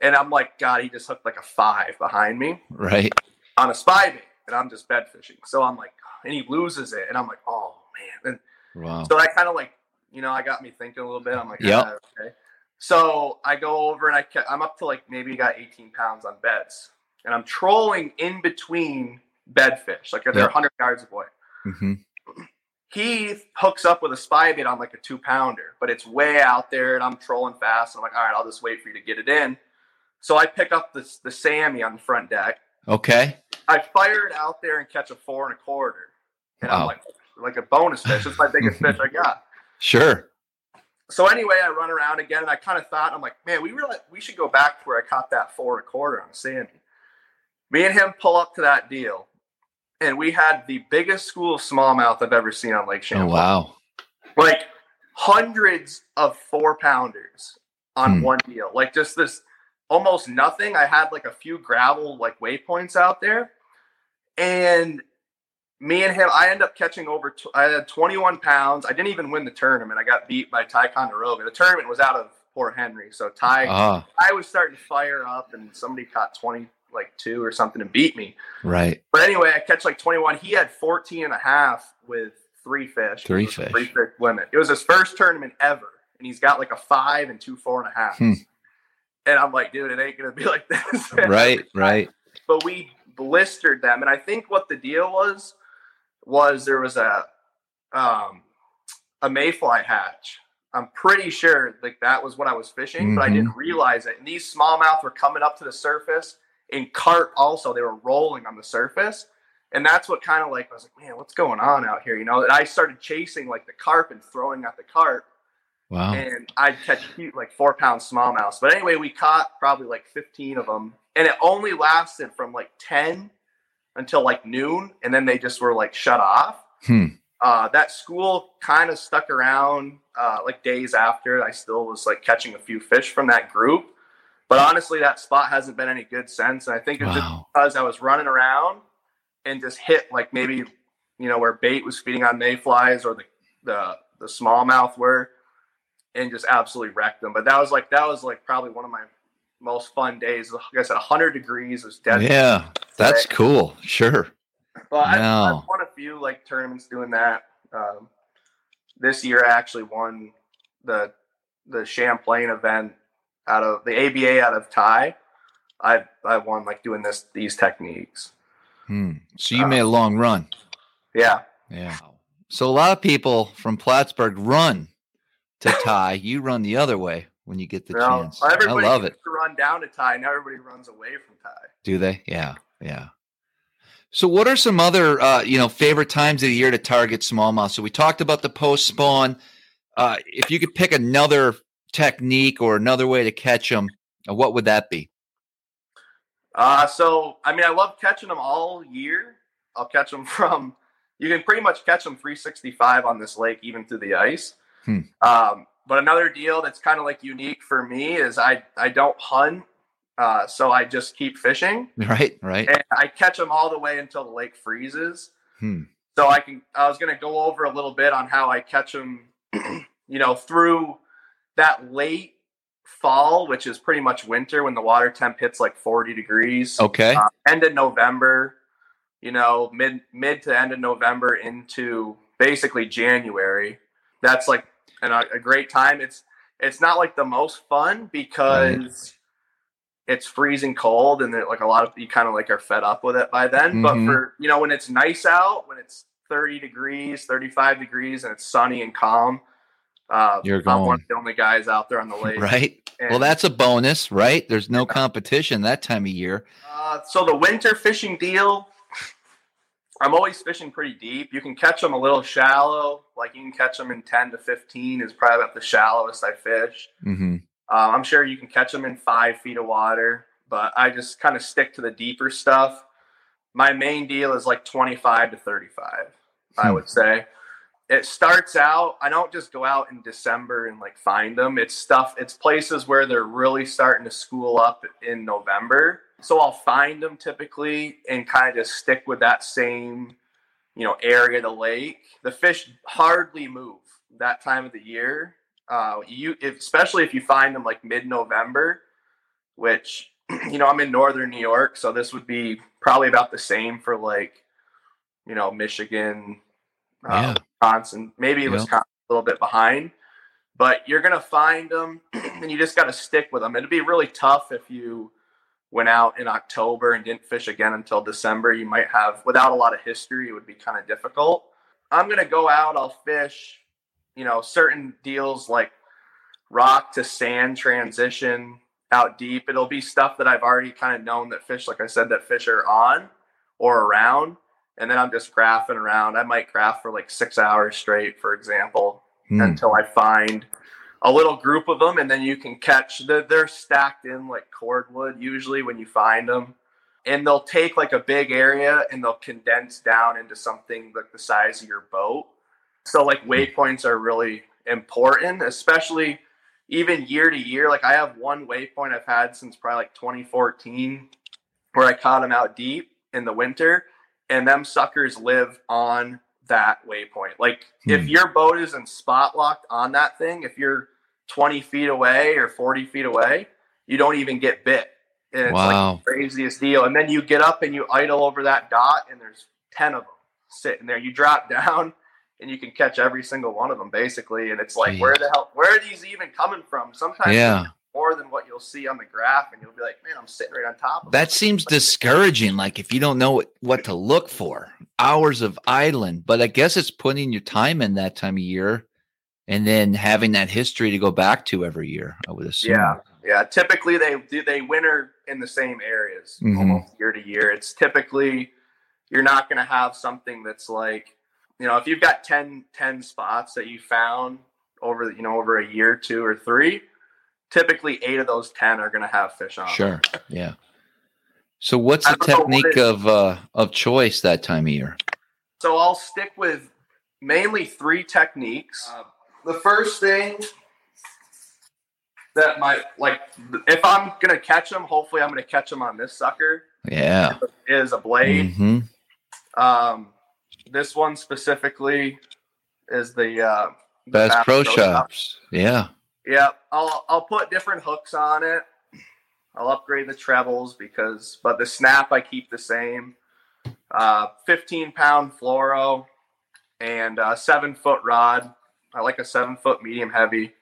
Speaker 3: and i'm like god he just hooked like a five behind me
Speaker 2: Right.
Speaker 3: on a spy bait and i'm just bed fishing so i'm like and he loses it and i'm like oh man and
Speaker 2: Wow.
Speaker 3: so I kind of like, you know, I got me thinking a little bit. I'm like, yeah, okay. So I go over and I I'm up to like maybe got 18 pounds on beds, and I'm trolling in between bed fish, like they're
Speaker 2: Yep.
Speaker 3: 100 yards away.
Speaker 2: hmm
Speaker 3: He hooks up with a spy bait on like a two pounder, but it's way out there, and I'm trolling fast. And I'm like, all right, I'll just wait for you to get it in. So I pick up the the Sammy on the front deck.
Speaker 2: Okay.
Speaker 3: I fire it out there and catch a four and a quarter, and I'm like, like a bonus fish. It's my biggest fish I got. *laughs*
Speaker 2: Sure.
Speaker 3: So anyway, I run around again, and I kind of thought, I'm like, man, we really we should go back to where I caught that four and a quarter on Sandy. Me and him pull up to that deal, and we had the biggest school of smallmouth I've ever seen on Lake
Speaker 2: Oh wow.
Speaker 3: Like hundreds of four pounders on
Speaker 2: Hmm.
Speaker 3: one deal. Like just this almost nothing. I had like a few gravel like waypoints out there, and me and him, I end up catching over. I had 21 pounds. I didn't even win the tournament. I got beat by Ticonderoga. The tournament was out of Port Henry, so Ti,
Speaker 2: Ah,
Speaker 3: I was starting to fire up, and somebody caught 20, like two or something, and beat me.
Speaker 2: right.
Speaker 3: But anyway, I catch like 21. He had 14 and a half with three fish.
Speaker 2: Three
Speaker 3: It was a
Speaker 2: fish.
Speaker 3: Three fish limit. It was his first tournament ever. And he's got like a five and two four and a half.
Speaker 2: Hmm.
Speaker 3: And I'm like, dude, it ain't going to be like *laughs* this.
Speaker 2: Right, right.
Speaker 3: But we blistered them. And I think what the deal was, was there was a, um, a mayfly hatch. I'm pretty sure like that was what I was fishing, but I didn't realize it. And these smallmouth were coming up to the surface and carp also they were rolling on the surface and that's what kind of like i was like man what's going on out here you know and i started chasing like the carp and throwing at the carp
Speaker 2: Wow.
Speaker 3: and i'd catch cute like four pound smallmouths but anyway we caught probably like 15 of them and it only lasted from like 10 until like noon. And then they just were like shut off.
Speaker 2: Hmm.
Speaker 3: uh, that school kind of stuck around uh, like days after. I still was like catching a few fish from that group. But honestly that spot hasn't been any good since. And i think it's just
Speaker 2: Wow.
Speaker 3: because I was running around and just hit like maybe you know where bait was feeding on mayflies or the the the smallmouth were, and just absolutely wrecked them. But that was like that was like probably one of my most fun days. Like I said, 100 degrees was dead.
Speaker 2: Yeah, that's cool. Sure.
Speaker 3: But I've,
Speaker 2: No.
Speaker 3: I've won a few like tournaments doing that. Um, this year, I actually won the the Champlain event out of the ABA out of Ti. I I won like doing this these techniques.
Speaker 2: Hmm. So you made a long run.
Speaker 3: Yeah.
Speaker 2: Yeah. So a lot of people from Plattsburgh run to Ti. you run the other way when you get the
Speaker 3: Well,
Speaker 2: chance. I love it.
Speaker 3: To run down to Ti, now everybody runs away from Ti.
Speaker 2: Do they? Yeah. Yeah. So what are some other uh, you know favorite times of the year to target smallmouth? So we talked about the post spawn. Uh, if you could pick another technique or another way to catch them, what would that be?
Speaker 3: Uh, so I mean, I love catching them all year. I'll catch them *laughs* from. You can pretty much catch them 365 on this lake, even through the ice.
Speaker 2: Hmm.
Speaker 3: Um, but another deal that's kind of like unique for me is I I don't hunt, uh, so I just keep fishing, *laughs*
Speaker 2: Right. Right.
Speaker 3: and I catch them all the way until the lake freezes.
Speaker 2: Hmm.
Speaker 3: So I can. I was going to go over a little bit on how I catch them. *clears throat* you know, through that late fall, which is pretty much winter when the water temp hits like 40 degrees
Speaker 2: Okay.
Speaker 3: uh, end of November, you know, mid mid to end of November into basically January. That's like an, a great time. It's it's not like the most fun because it's freezing cold and like a lot of you kind of like are fed up with it by then. But
Speaker 2: Mhm.
Speaker 3: for you know when it's nice out, when it's 30 degrees, 35 degrees, and it's sunny and calm. Uh,
Speaker 2: You're
Speaker 3: I'm one
Speaker 2: going.
Speaker 3: of the only guys out there on the *laughs* lake.
Speaker 2: Right. Well, that's a bonus, right? There's no competition that time of year.
Speaker 3: Uh, so the winter fishing deal, I'm always fishing pretty deep. You can catch them a little shallow, like you can catch them in 10 to 15 is probably about the shallowest I fish.
Speaker 2: hmm
Speaker 3: Uh, I'm sure you can catch them in five feet of water, but I just kind of stick to the deeper stuff. My main deal is like 25 to 35, I
Speaker 2: Hmm.
Speaker 3: would say. It starts out, I don't just go out in December and like find them. It's stuff, it's places where they're really starting to school up in November. So I'll find them typically and kind of just stick with that same, you know, area of the lake. The fish hardly move that time of the year uh, you if, especially if you find them like mid-November, which *clears throat* you know I'm in northern New York, so this would be probably about the same for like you know Michigan,
Speaker 2: Yeah.
Speaker 3: uh, Wisconsin, maybe
Speaker 2: Yeah.
Speaker 3: Wisconsin a little bit behind, but you're gonna find them, *clears throat* and you just got to stick with them. It'd be really tough if you went out in October and didn't fish again until December. You might have without a lot of history, it would be kind of difficult. I'm gonna go out. I'll fish you know, certain deals like rock to sand transition out deep. It'll be stuff that I've already kind of known that fish, like I said, that fish are on or around. And then I'm just graphing around. I might graph for like six hours straight, for example,
Speaker 2: Hmm.
Speaker 3: until I find a little group of them. And then you can catch, they're, they're stacked in like cordwood usually when you find them. And they'll take like a big area and they'll condense down into something like the size of your boat. So like waypoints are really important, especially even year to year. Like I have one waypoint I've had since probably like 2014 where I caught them out deep in the winter and them suckers live on that waypoint. Like if
Speaker 2: Hmm.
Speaker 3: your boat isn't spot locked on that thing, if you're 20 feet away or 40 feet away, you don't even get bit. And it's like the craziest deal. And then you get up and you idle over that dot, and there's 10 of them sitting there. You drop *laughs* down and you can catch every single one of them basically. And it's like, where the hell, where are these even coming from? Sometimes
Speaker 2: Yeah.
Speaker 3: more than what you'll see on the graph, and you'll be like, man, I'm sitting right on top of
Speaker 2: That seems discouraging. Like if you don't know what, what to look for, hours of idling. But I guess it's putting your time in that time of year and then having that history to go back to every year, I would assume.
Speaker 3: Yeah, yeah. Typically, they do they winter in the same areas
Speaker 2: Mhm.
Speaker 3: almost year to year. It's typically you're not going to have something that's like you know if you've got 10, 10 spots that you found over you know over a year, two or three. Typically, eight of those ten are going to have fish on. them.
Speaker 2: Sure. Yeah. So what's the
Speaker 3: don't what
Speaker 2: technique of uh of choice that time of year?
Speaker 3: So I'll stick with mainly three techniques. Uh, the first thing that might like if I'm gonna catch them, hopefully I'm gonna catch them on this sucker
Speaker 2: Yeah.
Speaker 3: is a blade.
Speaker 2: hmm
Speaker 3: Um, this one specifically is the uh, the
Speaker 2: Bass
Speaker 3: Bass
Speaker 2: Pro
Speaker 3: Pro
Speaker 2: Shops. Yeah.
Speaker 3: Yeah, I'll I'll put different hooks on it. I'll upgrade the trebles because, but the snap I keep the same. Uh, 15 pound fluoro and uh, seven foot rod. I like a seven foot medium heavy.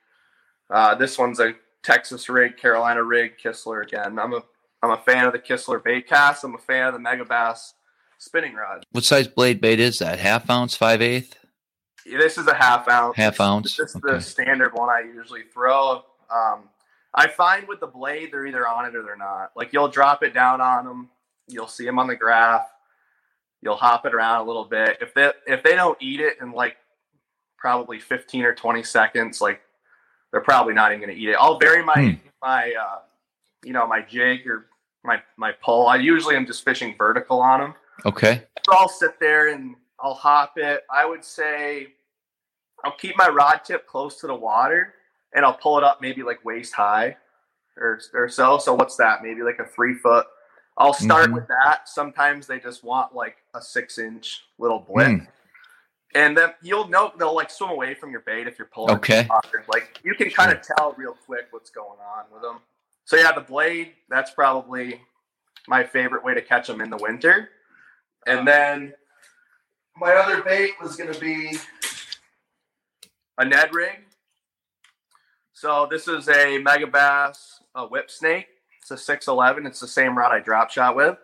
Speaker 3: Uh, this one's a Texas rig, Carolina rig, Kistler again. I'm a I'm a fan of the Kistler bait cast. I'm a fan of the Megabass spinning rod.
Speaker 2: What size blade bait is that? Half ounce, five eighth?
Speaker 3: This is a half ounce.
Speaker 2: Half ounce,
Speaker 3: This is
Speaker 2: okay.
Speaker 3: the standard one I usually throw. Um, I find with the blade, they're either on it or they're not. Like you'll drop it down on them, you'll see them on the graph. You'll hop it around a little bit. If they if they don't eat it in like probably 15 or 20 seconds, like they're probably not even going to eat it. I'll vary my
Speaker 2: Hmm.
Speaker 3: my uh, you know my jig or my my pole. I usually am just fishing vertical on them.
Speaker 2: Okay.
Speaker 3: So I'll sit there and I'll hop it. I would say I'll keep my rod tip close to the water and I'll pull it up maybe like waist high or, or so. So what's that? Maybe like a three foot. I'll start
Speaker 2: Mhm.
Speaker 3: with that. Sometimes they just want like a six inch little blip.
Speaker 2: Mm.
Speaker 3: And then you'll know they'll like swim away from your bait if you're pulling.
Speaker 2: Okay.
Speaker 3: Like you can kind of tell real quick what's going on with them. So yeah, the blade, that's probably my favorite way to catch them in the winter. And then my other bait was going to be a Ned rig. So this is a Megabass a whip snake. It's a 611. It's the same rod I drop shot with.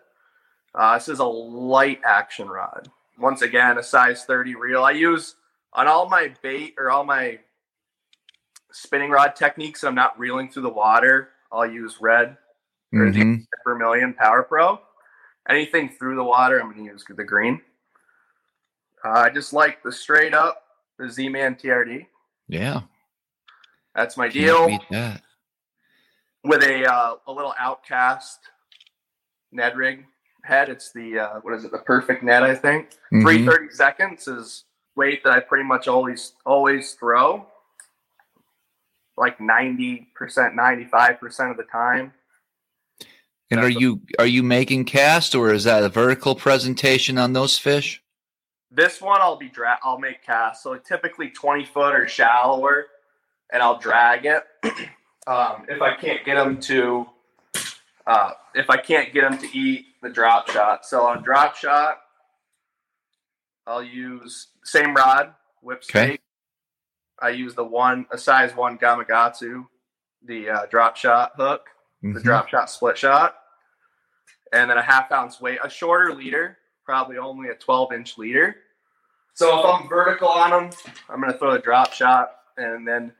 Speaker 3: Uh, this is a light action rod. Once again, a size 30 reel. I use on all my bait or all my spinning rod techniques. I'm not reeling through the water. I'll use red or the
Speaker 2: Mhm.
Speaker 3: Vermilion Power Pro. Anything through the water, I'm going to use the green. Uh, I just like the straight up, the Z Man TRD.
Speaker 2: Yeah.
Speaker 3: That's my deal
Speaker 2: beat that.
Speaker 3: with a uh, a little Outkast Ned rig head. It's the uh, what is it? The Perfect Ned, I think.
Speaker 2: Mhm.
Speaker 3: Three thirty seconds is weight that I pretty much always always throw. Like ninety percent, ninety five percent of the time.
Speaker 2: And are
Speaker 3: That's a-
Speaker 2: you are you making cast or is that a vertical presentation on those fish?
Speaker 3: This one I'll be dra- I'll make cast. So typically 20 foot or shallower, and I'll drag it. *clears throat* um, if I can't get them to, uh, if I can't get them to eat the drop shot. So on drop shot, I'll use same rod, whip
Speaker 2: Okay.
Speaker 3: I use the one a size one Gamakatsu, the uh, drop shot hook the
Speaker 2: Mhm.
Speaker 3: drop shot split shot, and then a half ounce weight, a shorter leader, probably only a 12 inch leader. So if I'm vertical on them, I'm going to throw the drop shot, and then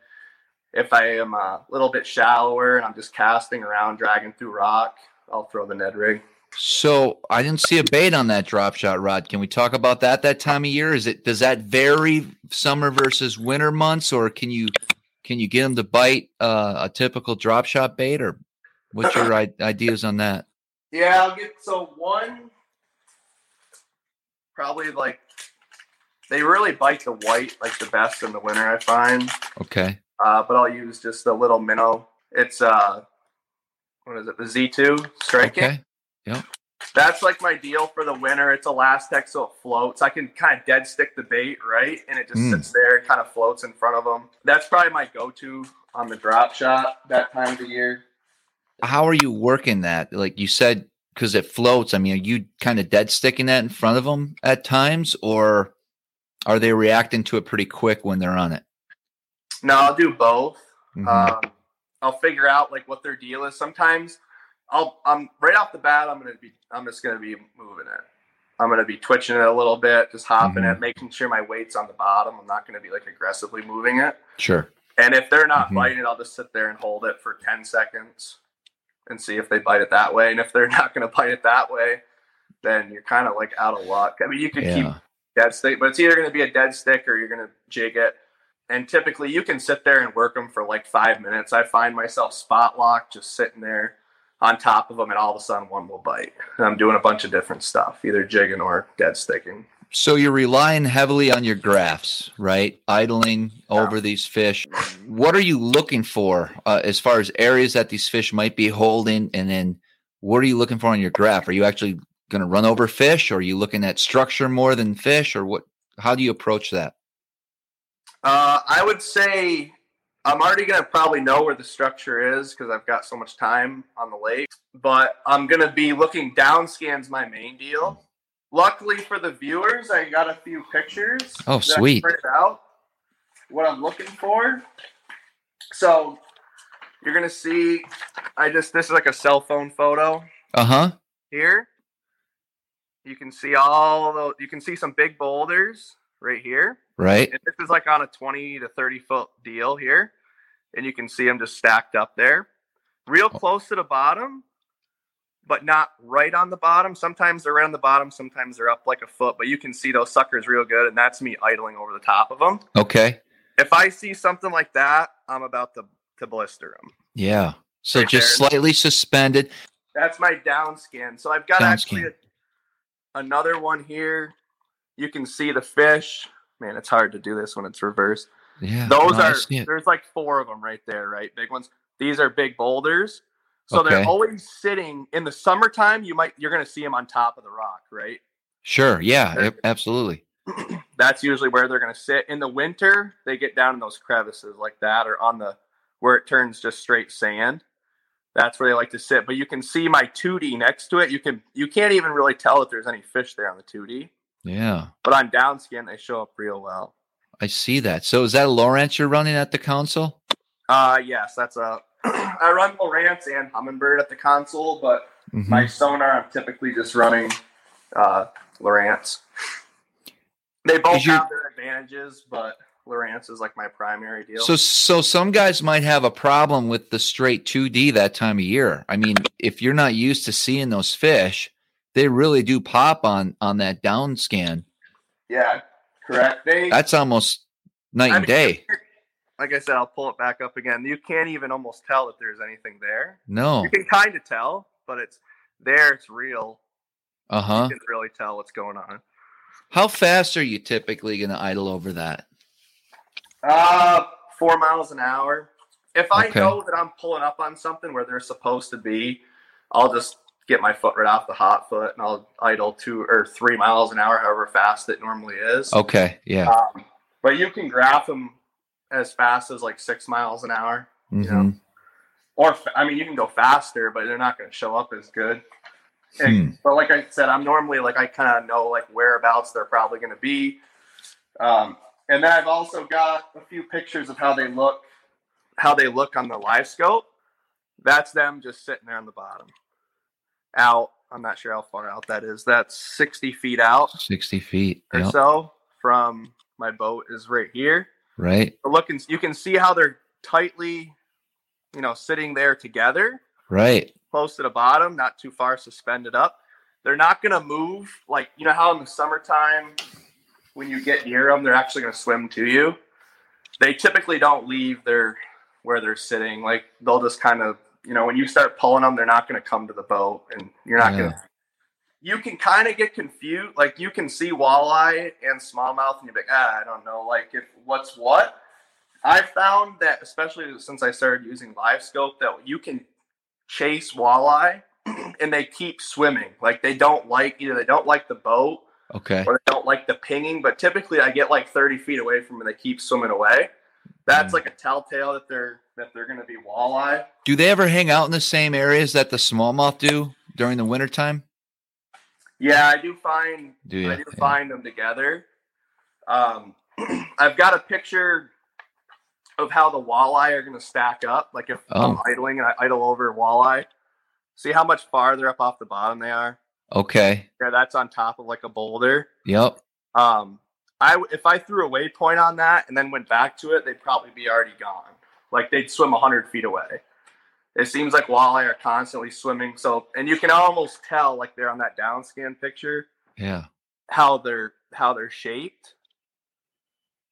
Speaker 3: if I am a little bit shallower and I'm just casting around, dragging through rock, I'll throw the Ned rig.
Speaker 2: So I didn't see a bait on that drop shot rod. Can we talk about that that time of year? Is it does that vary summer versus winter months, or can you can you get them to bite uh, a typical drop shot bait, or what's your ideas on that?
Speaker 3: Yeah, I'll get so one, probably like they really bite the white like the best in the winter, I find.
Speaker 2: Okay,
Speaker 3: uh, but I'll use just a little minnow. It's uh, what is it? The Z2 striking.
Speaker 2: okay,
Speaker 3: That's like my deal for the winter. It's ElaZtech, so it floats. I can kind of dead stick the bait, right? And it just
Speaker 2: Mm.
Speaker 3: sits there and kind of floats in front of them. That's probably my go to on the drop shot that time of the year.
Speaker 2: How are you working that? Like you said, because it floats. I mean, are you kind of dead sticking that in front of them at times, or are they reacting to it pretty quick when they're on it?
Speaker 3: No, I'll do both.
Speaker 2: Mhm.
Speaker 3: Um, I'll figure out like what their deal is. Sometimes I'll I'm right off the bat. I'm gonna be I'm just gonna be moving it. I'm gonna be twitching it a little bit, just hopping
Speaker 2: Mhm.
Speaker 3: it, making sure my weight's on the bottom. I'm not gonna be like aggressively moving it.
Speaker 2: sure.
Speaker 3: And if they're not
Speaker 2: Mhm.
Speaker 3: biting it, I'll just sit there and hold it for 10 seconds and see if they bite it that way. And if they're not going to bite it that way, then you're kind of like out of luck. I mean, you could keep
Speaker 2: Yeah.
Speaker 3: dead stick, but it's either going to be a dead stick or you're going to jig it. And typically you can sit there and work them for like five minutes. I find myself spot locked, just sitting there on top of them, and all of a sudden one will bite. And I'm doing a bunch of different stuff, either jigging or dead sticking.
Speaker 2: So you're relying heavily on your graphs, right? Idling over these fish. What are you looking for uh, as far as areas that these fish might be holding? And then what are you looking for on your graph? Are you actually going to run over fish? Or are you looking at structure more than fish? Or what? How do you approach that?
Speaker 3: Uh, I would say I'm already going to probably know where the structure is because I've got so much time on the lake. But I'm going to be looking down scans my main deal. Luckily for the viewers, I got a few pictures.
Speaker 2: Oh, sweet.
Speaker 3: printed out what I'm looking for. So you're going to see. I just this is like a cell phone photo
Speaker 2: Uh huh.
Speaker 3: here. You can see all the. You can see some big boulders right here.
Speaker 2: Right.
Speaker 3: And this is like on a 20 to 30 foot deal here. And you can see them just stacked up there. Real
Speaker 2: Oh.
Speaker 3: close to the bottom, but not right on the bottom. Sometimes they're right on the bottom, sometimes they're up like a foot, but you can see those suckers real good. And that's me idling over the top of them.
Speaker 2: Okay.
Speaker 3: If I see something like that, I'm about to, to blister them.
Speaker 2: Yeah. So
Speaker 3: Right
Speaker 2: just
Speaker 3: there.
Speaker 2: slightly suspended.
Speaker 3: That's my down scan. So I've got
Speaker 2: Down
Speaker 3: actually a- another one here. You can see the fish. Man, it's hard to do this when it's reversed.
Speaker 2: Yeah.
Speaker 3: Those
Speaker 2: no,
Speaker 3: are there's like four of them right there, right? Big ones. These are big boulders. So
Speaker 2: Okay.
Speaker 3: they're always sitting in the summertime. You might you're gonna see them on top of the rock, right?
Speaker 2: Sure. Yeah. Absolutely. *clears throat*
Speaker 3: That's usually where they're gonna sit. In the winter, they get down in those crevices like that, or on the where it turns just straight sand. That's where they like to sit. But you can see my 2D next to it. You can you can't even really tell if there's any fish there on the 2D.
Speaker 2: Yeah.
Speaker 3: But on down scan, they show up real well.
Speaker 2: I see that. So is that a Lowrance you're running at the console?
Speaker 3: Uh yes, that's a *clears throat* I run Lowrance and Humminbird at the console, but
Speaker 2: Mhm.
Speaker 3: my sonar i'm typically just running uh lowrance they both have their advantages but lowrance is like my primary deal
Speaker 2: So, so some guys might have a problem with the straight 2D that time of year. I mean, if you're not used to seeing those fish, they really do pop on on that down scan.
Speaker 3: yeah correct they
Speaker 2: That's almost night
Speaker 3: I
Speaker 2: and
Speaker 3: mean,
Speaker 2: day.
Speaker 3: like i said i'll pull it back up again you can't even almost tell if there's anything there
Speaker 2: No.
Speaker 3: you can kind of tell but it's there it's real
Speaker 2: Uh huh.
Speaker 3: you can really tell what's going on
Speaker 2: How fast are you typically going to idle over that?
Speaker 3: uh four miles an hour if i
Speaker 2: Okay.
Speaker 3: know that i'm pulling up on something where they're supposed to be i'll just get my foot right off the hot foot and i'll idle two or three miles an hour however fast it normally is
Speaker 2: Okay. Yeah.
Speaker 3: um, but you can graph them as fast as like six miles an hour
Speaker 2: Mhm.
Speaker 3: or i mean you can go faster but they're not going to show up as good And-
Speaker 2: Hmm.
Speaker 3: but like i said i'm normally like i kind of know like whereabouts they're probably going to be um, and then i've also got a few pictures of how they look how they look on the live scope that's them just sitting there on the bottom out i'm not sure how far out that is that's 60 feet out
Speaker 2: 60 feet.
Speaker 3: or
Speaker 2: Yep.
Speaker 3: so from my boat is right here
Speaker 2: Right.
Speaker 3: looking you can see how they're tightly you know sitting there together
Speaker 2: Right.
Speaker 3: close to the bottom not too far suspended up they're not going to move like you know how in the summertime when you get near them they're actually going to swim to you they typically don't leave their where they're sitting like they'll just kind of you know when you start pulling them they're not going to come to the boat and you're not going to you can kind of get confused like you can see walleye and smallmouth and you're like ah i don't know like if what's what i found that especially since i started using live scope that you can chase walleye *clears throat* and they keep swimming. Like they don't like either they don't like the boat
Speaker 2: Okay.
Speaker 3: or they don't like the pinging. But typically, I get like 30 feet away from them and they keep swimming away. That's like a telltale that they're that they're going to be walleye.
Speaker 2: Do they ever hang out in the same areas that the smallmouth do during the wintertime?
Speaker 3: Yeah, I do find
Speaker 2: Do you?
Speaker 3: I do find them together. Um, *clears throat* I've got a picture of how the walleye are going to stack up. Like if I'm
Speaker 2: Oh.
Speaker 3: idling and I idle over walleye, see how much farther up off the bottom they are.
Speaker 2: Okay.
Speaker 3: Yeah, that's on top of like a boulder.
Speaker 2: Yep.
Speaker 3: Um, I if I threw a waypoint on that and then went back to it, they'd probably be already gone. Like they'd swim hundred feet away. It seems like walleye are constantly swimming. So, and you can almost tell, like they're on that down scan picture,
Speaker 2: Yeah.
Speaker 3: how they're how they're shaped.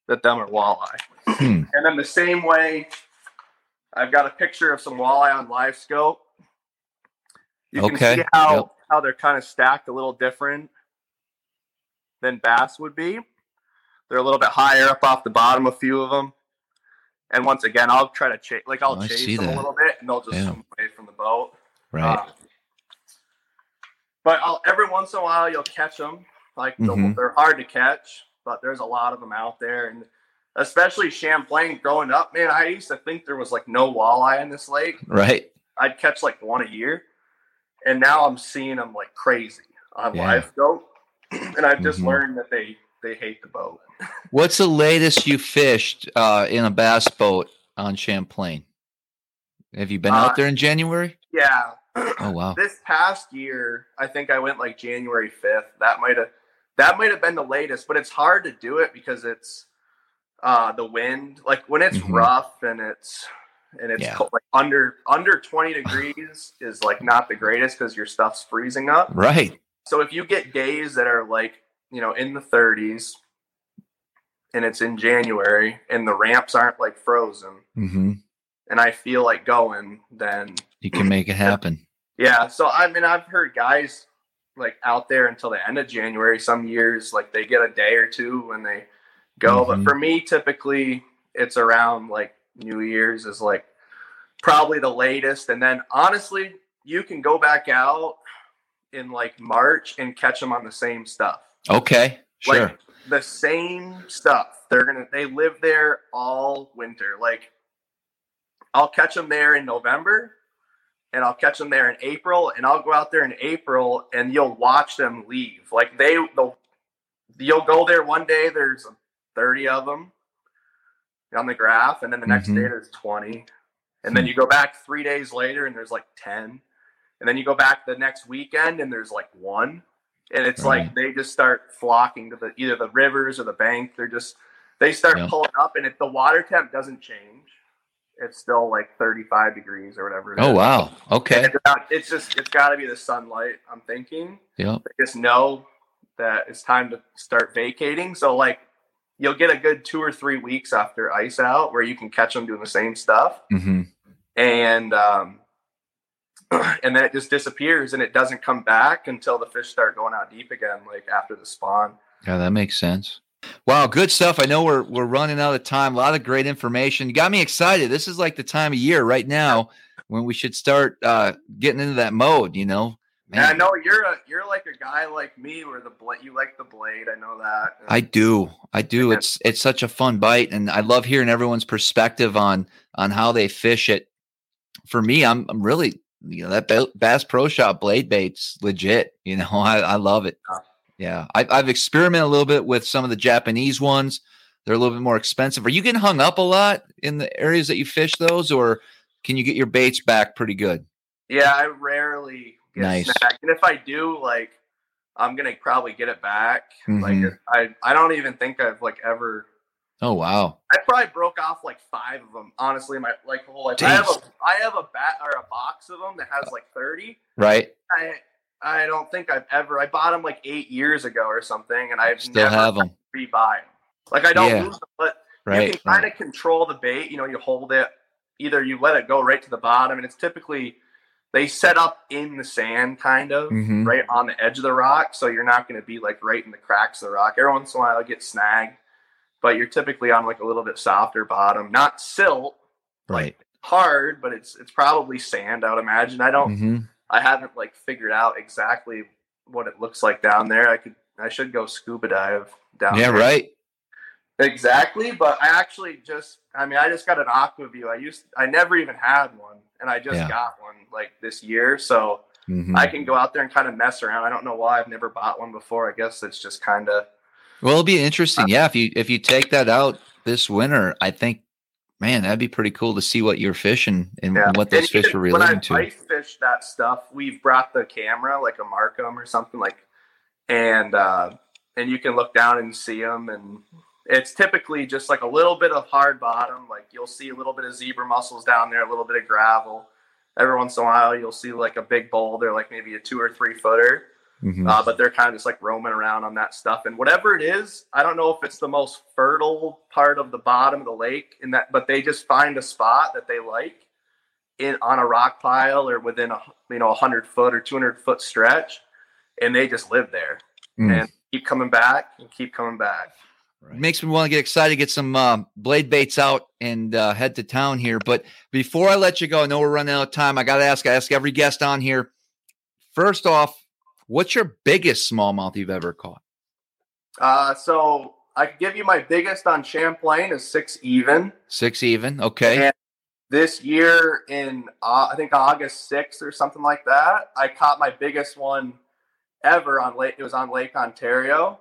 Speaker 3: That them are walleye.
Speaker 2: Hmm. *clears throat*
Speaker 3: And then the same way, I've got a picture of some walleye on live scope. You can see how
Speaker 2: yep.
Speaker 3: how they're kind of stacked a little different than bass would be. They're a little bit higher up off the bottom, a few of them. And once again, I'll try to chase, like I'll
Speaker 2: Oh,
Speaker 3: chase them
Speaker 2: that.
Speaker 3: a little bit, and they'll just
Speaker 2: Yeah.
Speaker 3: swim away from the boat.
Speaker 2: Right.
Speaker 3: Um, but I'll, every once in a while, you'll catch them. Like
Speaker 2: Mhm.
Speaker 3: they're hard to catch, but there's a lot of them out there, and especially Champlain. Growing up, man, I used to think there was like no walleye in this lake.
Speaker 2: right.
Speaker 3: I'd catch like one a year, and now I'm seeing them like crazy on
Speaker 2: Yeah.
Speaker 3: live scope, *clears throat* and I've just
Speaker 2: Mhm.
Speaker 3: learned that they they hate the boat.
Speaker 2: What's the latest you fished uh, in a bass boat on Champlain? Have you been
Speaker 3: Uh,
Speaker 2: out there in January?
Speaker 3: Yeah,
Speaker 2: Oh *clears throat* wow.
Speaker 3: this past year, I think I went like January 5th. That might have that might have been the latest, but it's hard to do it because it's uh the wind. Like when it's
Speaker 2: Mhm.
Speaker 3: rough and it's and it's
Speaker 2: Yeah.
Speaker 3: cold, like under under 20 degrees is like not the greatest because your stuff's freezing up.
Speaker 2: Right.
Speaker 3: So if you get days that are like, you know, in the 30s and it's in January and the ramps aren't like frozen
Speaker 2: hmm
Speaker 3: and I feel like going, then
Speaker 2: You can make it *clears throat* happen.
Speaker 3: yeah, so I mean, I've heard guys like out there until the end of January. Some years, like they get a day or two when they go.
Speaker 2: Mhm.
Speaker 3: But for me, typically, it's around like New Year's is like probably the latest. And then honestly, you can go back out in like March and catch them on the same stuff.
Speaker 2: Okay. Sure.
Speaker 3: The same stuff. They're gonna they live there all winter. Like I'll catch them there in November and I'll catch them there in April and I'll go out there in April and you'll watch them leave. Like they they'll you'll go there one day there's 30 of them on the graph and then the next
Speaker 2: Mhm.
Speaker 3: day there's 20 and then you go back 3 days later and there's like 10 and then you go back the next weekend and there's like one and it's
Speaker 2: Right.
Speaker 3: like they just start flocking to the either the rivers or the bank they're just they start
Speaker 2: Yeah.
Speaker 3: pulling up and if the water temp doesn't change it's still like 35 degrees or whatever
Speaker 2: Oh
Speaker 3: is.
Speaker 2: wow. Okay.
Speaker 3: it's, about- it's just it's got to be the sunlight i'm thinking
Speaker 2: Yeah.
Speaker 3: they just know that it's time to start vacating so like you'll get a good two or three weeks after ice out where you can catch them doing the same stuff
Speaker 2: hmm
Speaker 3: and um *clears throat* and then it just disappears and it doesn't come back until the fish start going out deep again like after the spawn
Speaker 2: Yeah, that makes sense. Wow, good stuff. I know we're we're running out of time. A lot of great information. You got me excited. This is like the time of year right now when we should start uh, getting into that mode. You know,
Speaker 3: and i know you're a you're like a guy like me where the blade you like the blade i know that
Speaker 2: I do. I do.
Speaker 3: Yeah.
Speaker 2: It's it's such a fun bite, and I love hearing everyone's perspective on on how they fish it. For me, I'm I'm really you know that Bass Pro Shop blade bait's legit. You know, *laughs* I I love it.
Speaker 3: Yeah.
Speaker 2: I, I've experimented a little bit with some of the Japanese ones. They're a little bit more expensive. Are you getting hung up a lot in the areas that you fish those, or can you get your baits back pretty good?
Speaker 3: yeah i rarely get
Speaker 2: Nice.
Speaker 3: snagged and if i do like i'm gonna probably get it back
Speaker 2: Mhm.
Speaker 3: like i i don't even think i've like ever
Speaker 2: Oh wow,
Speaker 3: I probably broke off like five of them. Honestly, my like whole life. I have a have a bat or a box of them that has like thirty.
Speaker 2: right?
Speaker 3: I I don't think I've ever. I bought them like eight years ago or something, and I've
Speaker 2: Still
Speaker 3: never
Speaker 2: have them,
Speaker 3: rebuy them. Like I don't
Speaker 2: Yeah.
Speaker 3: lose them, but
Speaker 2: right?
Speaker 3: you can kind of control the bait. You know, you hold it. Either you let it go right to the bottom, and it's typically they set up in the sand, kind of
Speaker 2: Mhm.
Speaker 3: right on the edge of the rock, so you're not going to be like right in the cracks of the rock. Every once in a while, it get snagged, but you're typically on like a little bit softer bottom, not silt,
Speaker 2: right.
Speaker 3: hard, but it's it's probably sand. I would imagine. I don't
Speaker 2: hmm
Speaker 3: I haven't like figured out exactly what it looks like down there. I could I should go scuba dive down
Speaker 2: Yeah,
Speaker 3: there.
Speaker 2: right.
Speaker 3: Exactly, but I actually just I mean I just got an Aqua-Vu. I used I never even had one and I just
Speaker 2: Yeah.
Speaker 3: got one like this year. So
Speaker 2: Mhm.
Speaker 3: I can go out there and kind of mess around. I don't know why I've never bought one before. I guess it's just kind of
Speaker 2: Well, it'll be interesting. Yeah, if you if you take that out this winter, I think, man, that'd be pretty cool to see what you're fishing and
Speaker 3: yeah.
Speaker 2: what those
Speaker 3: And
Speaker 2: fish are
Speaker 3: when
Speaker 2: relating
Speaker 3: I
Speaker 2: to.
Speaker 3: fish that stuff, we've brought the camera like a Marcum or something like, and uh, and you can look down and see them, and it's typically just like a little bit of hard bottom. Like you'll see a little bit of zebra mussels down there, a little bit of gravel. Every once in a while, you'll see like a big boulder, like maybe a two or three footer.
Speaker 2: Mhm.
Speaker 3: uh, but they're kind of just like roaming around on that stuff. And whatever it is, I don't know if it's the most fertile part of the bottom of the lake, in that, but they just find a spot that they like in on a rock pile or within a you know a hundred foot or two hundred foot stretch, and they just live there
Speaker 2: Mm.
Speaker 3: and keep coming back and keep coming back.
Speaker 2: Makes me want to get excited, get some um, blade baits out and uh, head to town here. But before I let you go, I know we're running out of time. I got to ask, I ask every guest on here. First off, what's your biggest smallmouth you've ever caught?
Speaker 3: Uh, so I can give you my biggest on Champlain is six even.
Speaker 2: Six even. Okay.
Speaker 3: And this year in uh, I think August sixth or something like that, I caught my biggest one ever on Lake. It was on Lake Ontario.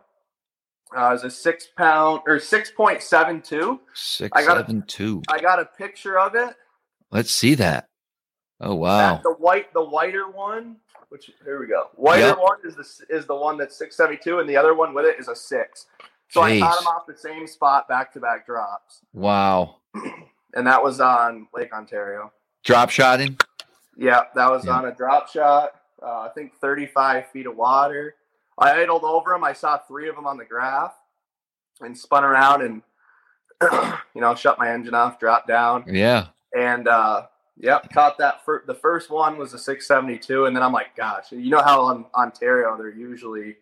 Speaker 3: Uh, it was a six pound or six point seven two.
Speaker 2: Six,
Speaker 3: I got a-
Speaker 2: seven, two.
Speaker 3: I got a picture of it.
Speaker 2: Let's see that. Oh wow.
Speaker 3: That's the white, the whiter one. Which here we go. Whiter
Speaker 2: Yep.
Speaker 3: one is the is the one that's six seventy two, and the other one with it is a six. So I caught
Speaker 2: Jeez.
Speaker 3: them off the same spot, back to back drops,
Speaker 2: Wow. *clears throat*
Speaker 3: and that was on Lake Ontario.
Speaker 2: Drop shotting.
Speaker 3: Yeah, that was
Speaker 2: Yeah.
Speaker 3: on a drop shot. Uh, I think 35 feet of water. I idled over them. I saw three of them on the graph and spun around and, *clears throat* you know, shut my engine off, dropped down.
Speaker 2: Yeah.
Speaker 3: And, uh, yep, caught that. Fir- the first one was a 672. And then I'm like, gosh, you know how on Ontario they're usually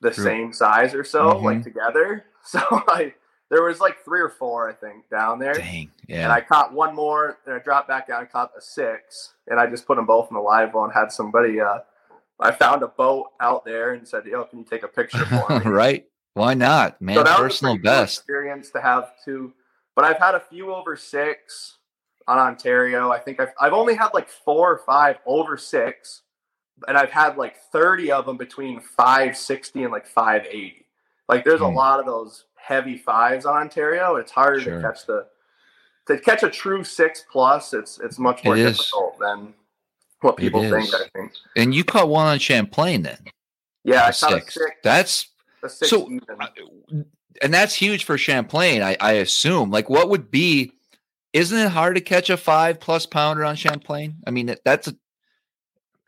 Speaker 3: the
Speaker 2: True.
Speaker 3: same size or so,
Speaker 2: Mhm.
Speaker 3: like together. *laughs* So I, there was like three or four, I think, down there.
Speaker 2: Dang.
Speaker 3: And I caught one more, and I dropped back down and caught a six. And I just put them both in the live well and had somebody. Uh, I found a boat out there and said, "Yo, can you take a picture for *laughs* me?"
Speaker 2: right. Why not, man?
Speaker 3: so that was a
Speaker 2: Personal
Speaker 3: cool
Speaker 2: best.
Speaker 3: experience to have too. But I've had a few over six on Ontario. I think I've I've only had like four or five over six, and I've had like thirty of them between five sixty and like five eighty. Like there's a
Speaker 2: Hmm.
Speaker 3: lot of those heavy fives on Ontario. It's harder
Speaker 2: Sure.
Speaker 3: to catch the to catch a true six plus. It's it's much more
Speaker 2: It is.
Speaker 3: difficult than what people think.
Speaker 2: is.
Speaker 3: I think.
Speaker 2: And you caught one on Champlain then.
Speaker 3: Yeah, I
Speaker 2: a
Speaker 3: caught
Speaker 2: six.
Speaker 3: a six.
Speaker 2: That's
Speaker 3: A six
Speaker 2: so-
Speaker 3: even.
Speaker 2: and that's huge for Champlain, I, I assume. Like, what would be? Isn't it hard to catch a five plus pounder on Champlain? I mean, that- that's a,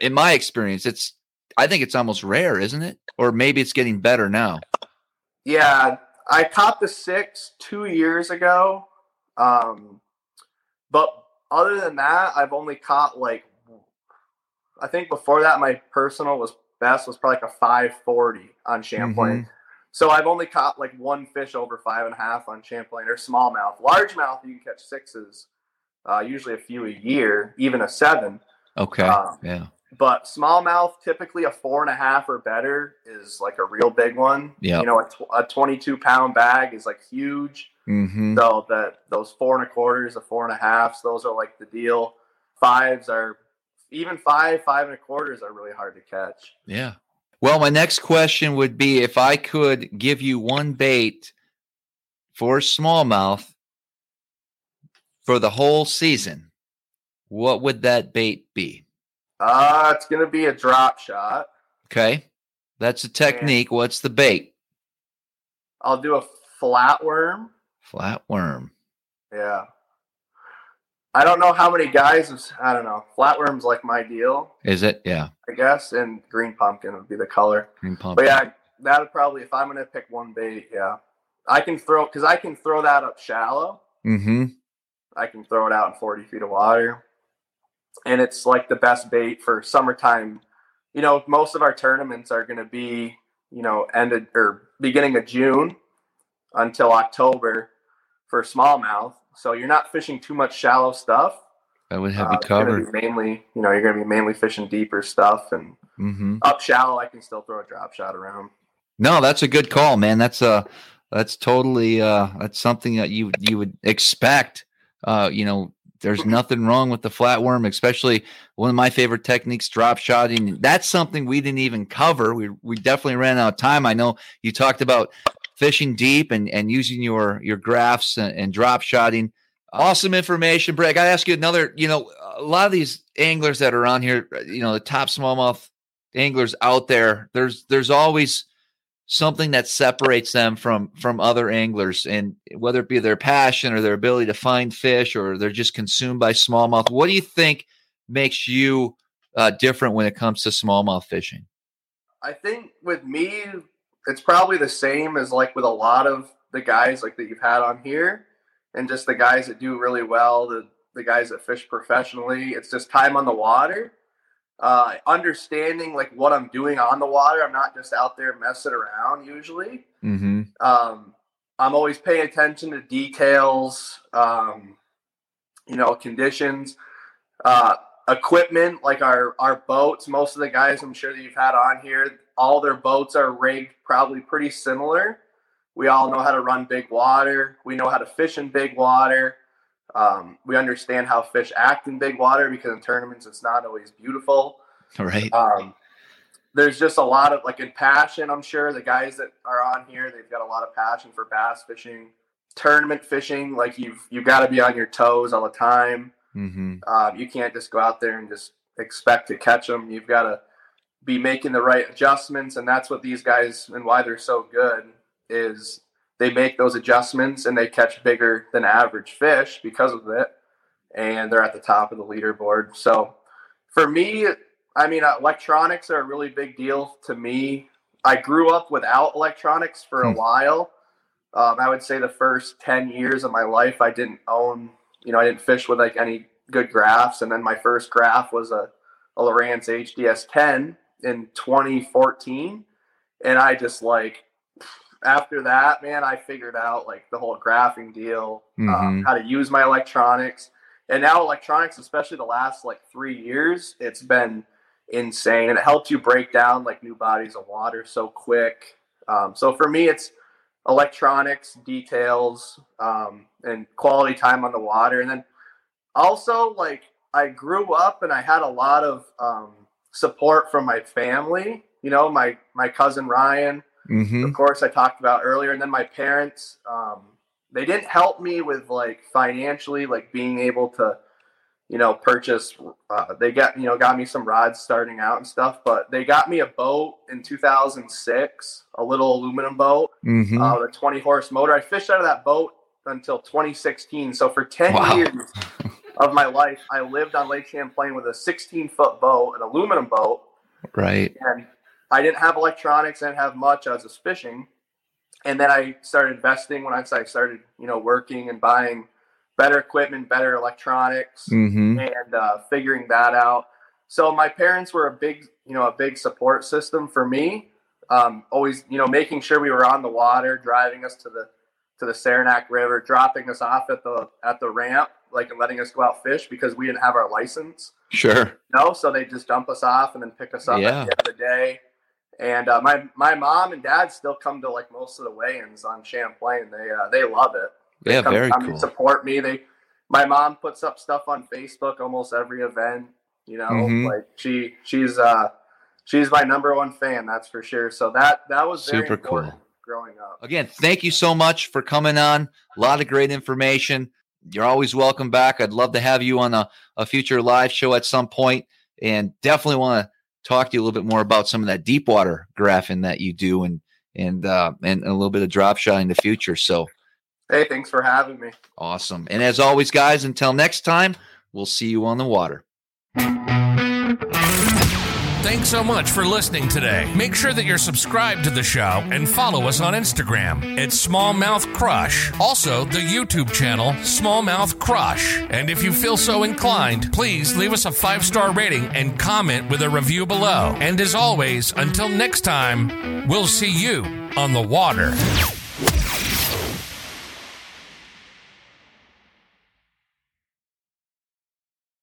Speaker 2: in my experience, it's. I think it's almost rare, isn't it? Or maybe it's getting better now.
Speaker 3: Yeah, I caught the six two years ago. Um, but other than that, I've only caught like I think before that my personal was best was probably like a five forty on Champlain. So I've only caught like one fish over five and a half on Champlain or smallmouth. Largemouth you can catch sixes, uh, usually a few a year, even a seven.
Speaker 2: Okay.
Speaker 3: Um,
Speaker 2: yeah.
Speaker 3: But smallmouth, typically a four and a half or better is like a real big one.
Speaker 2: Yeah.
Speaker 3: You know, a, tw- a 22 pound bag is like huge.
Speaker 2: Mm-hmm.
Speaker 3: So that those four and a quarters, the four and a halves, those are like the deal. Fives are even five, five and a quarters are really hard to catch.
Speaker 2: Yeah. Well, my next question would be if I could give you one bait for smallmouth for the whole season, what would that bait be?
Speaker 3: Uh, it's going to be a drop shot.
Speaker 2: Okay. That's a technique. What's the bait?
Speaker 3: I'll do a flatworm.
Speaker 2: Flatworm.
Speaker 3: Yeah. I don't know how many guys, have, I don't know. Flatworm's like my deal,
Speaker 2: Is it? Yeah.
Speaker 3: I guess. And green pumpkin would be the color.
Speaker 2: Green pump.
Speaker 3: But yeah, that would probably if I'm gonna pick one bait, yeah, I can throw because I can throw that up shallow.
Speaker 2: Mm-hmm.
Speaker 3: I can throw it out in 40 feet of water, and it's like the best bait for summertime. You know, most of our tournaments are gonna be you know ended or beginning of June until October for smallmouth. So you're not fishing too much shallow stuff.
Speaker 2: I would have
Speaker 3: Uh,
Speaker 2: you covered.
Speaker 3: mainly, you know, you're going to be mainly fishing deeper stuff, and
Speaker 2: hmm
Speaker 3: up shallow, I can still throw a drop shot around.
Speaker 2: No, that's a good call, man. That's uh that's totally uh that's something that you you would expect. Uh, you know, there's *clears throat* nothing wrong with the flatworm, especially one of my favorite techniques, drop shotting. That's something we didn't even cover. We we definitely ran out of time. I know you talked about fishing deep and and using your your graphs and, and drop shotting. Awesome information, Brett. I gotta ask you another. You know, a lot of these anglers that are on here, you know, the top smallmouth anglers out there. There's there's always something that separates them from from other anglers and whether it be their passion or their ability to find fish or they're just consumed by smallmouth what do you think makes you uh, different when it comes to smallmouth fishing
Speaker 3: I think with me, it's probably the same as like with a lot of the guys like that you've had on here, and just the guys that do really well, the the guys that fish professionally. It's just time on the water, uh, understanding like what I'm doing on the water. I'm not just out there messing around usually.
Speaker 2: mm-hmm.
Speaker 3: Um, I'm always paying attention to details, um, you know, conditions, uh, equipment, like our, our boats. Most of the guys I'm sure that you've had on here, all their boats are rigged probably pretty similar. We all know how to run big water. We know how to fish in big water. Um, we understand how fish act in big water because in tournaments it's not always beautiful
Speaker 2: right
Speaker 3: um, there's just a lot of like in passion i'm sure the guys that are on here they've got a lot of passion for bass fishing tournament fishing like you've you've got to be on your toes all the time
Speaker 2: mm-hmm.
Speaker 3: um, you can't just go out there and just expect to catch them you've got to be making the right adjustments and that's what these guys and why they're so good is they make those adjustments and they catch bigger than average fish because of it and they're at the top of the leaderboard. So for me i mean electronics are a really big deal to me. I grew up without electronics for a
Speaker 2: Hmm.
Speaker 3: while. Um, i would say the first 10 years of my life i didn't own you know i didn't fish with like any good graphs and then my first graph was a, a lowrance hds 10 in 2014 and i just like after that man i figured out like the whole graphing deal um,
Speaker 2: Mhm.
Speaker 3: how to use my electronics and now electronics especially the last like three years it's been insane and it helps you break down like new bodies of water so quick um, so for me it's electronics details um, and quality time on the water and then also like i grew up and i had a lot of um, support from my family you know my my cousin ryan
Speaker 2: Mm-hmm.
Speaker 3: of course i talked about earlier and then my parents um, they didn't help me with like financially like being able to you know purchase uh, they got you know got me some rods starting out and stuff but they got me a boat in 2006 a little aluminum boat
Speaker 2: Mm-hmm.
Speaker 3: uh, with a 20 horse motor i fished out of that boat until 2016 so for 10
Speaker 2: Wow.
Speaker 3: years of my life i lived on lake champlain with a 16 foot boat an aluminum boat
Speaker 2: right
Speaker 3: and I didn't have electronics, I didn't have much. I was just fishing, and then I started investing when I started, you know, working and buying better equipment, better electronics,
Speaker 2: mm-hmm.
Speaker 3: and uh, figuring that out. So my parents were a big, you know, a big support system for me. Um, always, you know, making sure we were on the water, driving us to the to the Saranac River, dropping us off at the at the ramp, like and letting us go out fish because we didn't have our license.
Speaker 2: sure
Speaker 3: No, so they just dump us off and then pick us up
Speaker 2: Yeah.
Speaker 3: at the end of the day. And uh, my my mom and dad still come to like most of the weigh-ins on Champlain. They uh, they love it. They
Speaker 2: yeah
Speaker 3: come,
Speaker 2: very
Speaker 3: come
Speaker 2: cool
Speaker 3: Support me. They my mom puts up stuff on Facebook almost every event. You know,
Speaker 2: Mhm.
Speaker 3: like she she's uh she's my number one fan. That's for sure. So that that was very
Speaker 2: Super
Speaker 3: important
Speaker 2: cool.
Speaker 3: Growing up.
Speaker 2: Again, thank you so much for coming on. A lot of great information. You're always welcome back. I'd love to have you on a, a future live show at some point and definitely want to talk to you a little bit more about some of that deep water graphing that you do and and uh and a little bit of drop shot in the future. So
Speaker 3: Hey, thanks for having me.
Speaker 2: awesome. And as always, guys, until next time, we'll see you on the water.
Speaker 1: Thanks so much for listening today. Make sure that you're subscribed to the show and follow us on Instagram at Smallmouth Crush. Also, the YouTube channel Smallmouth Crush. And if you feel so inclined, please leave us a five star rating and comment with a review below. And as always, until next time, we'll see you on the water.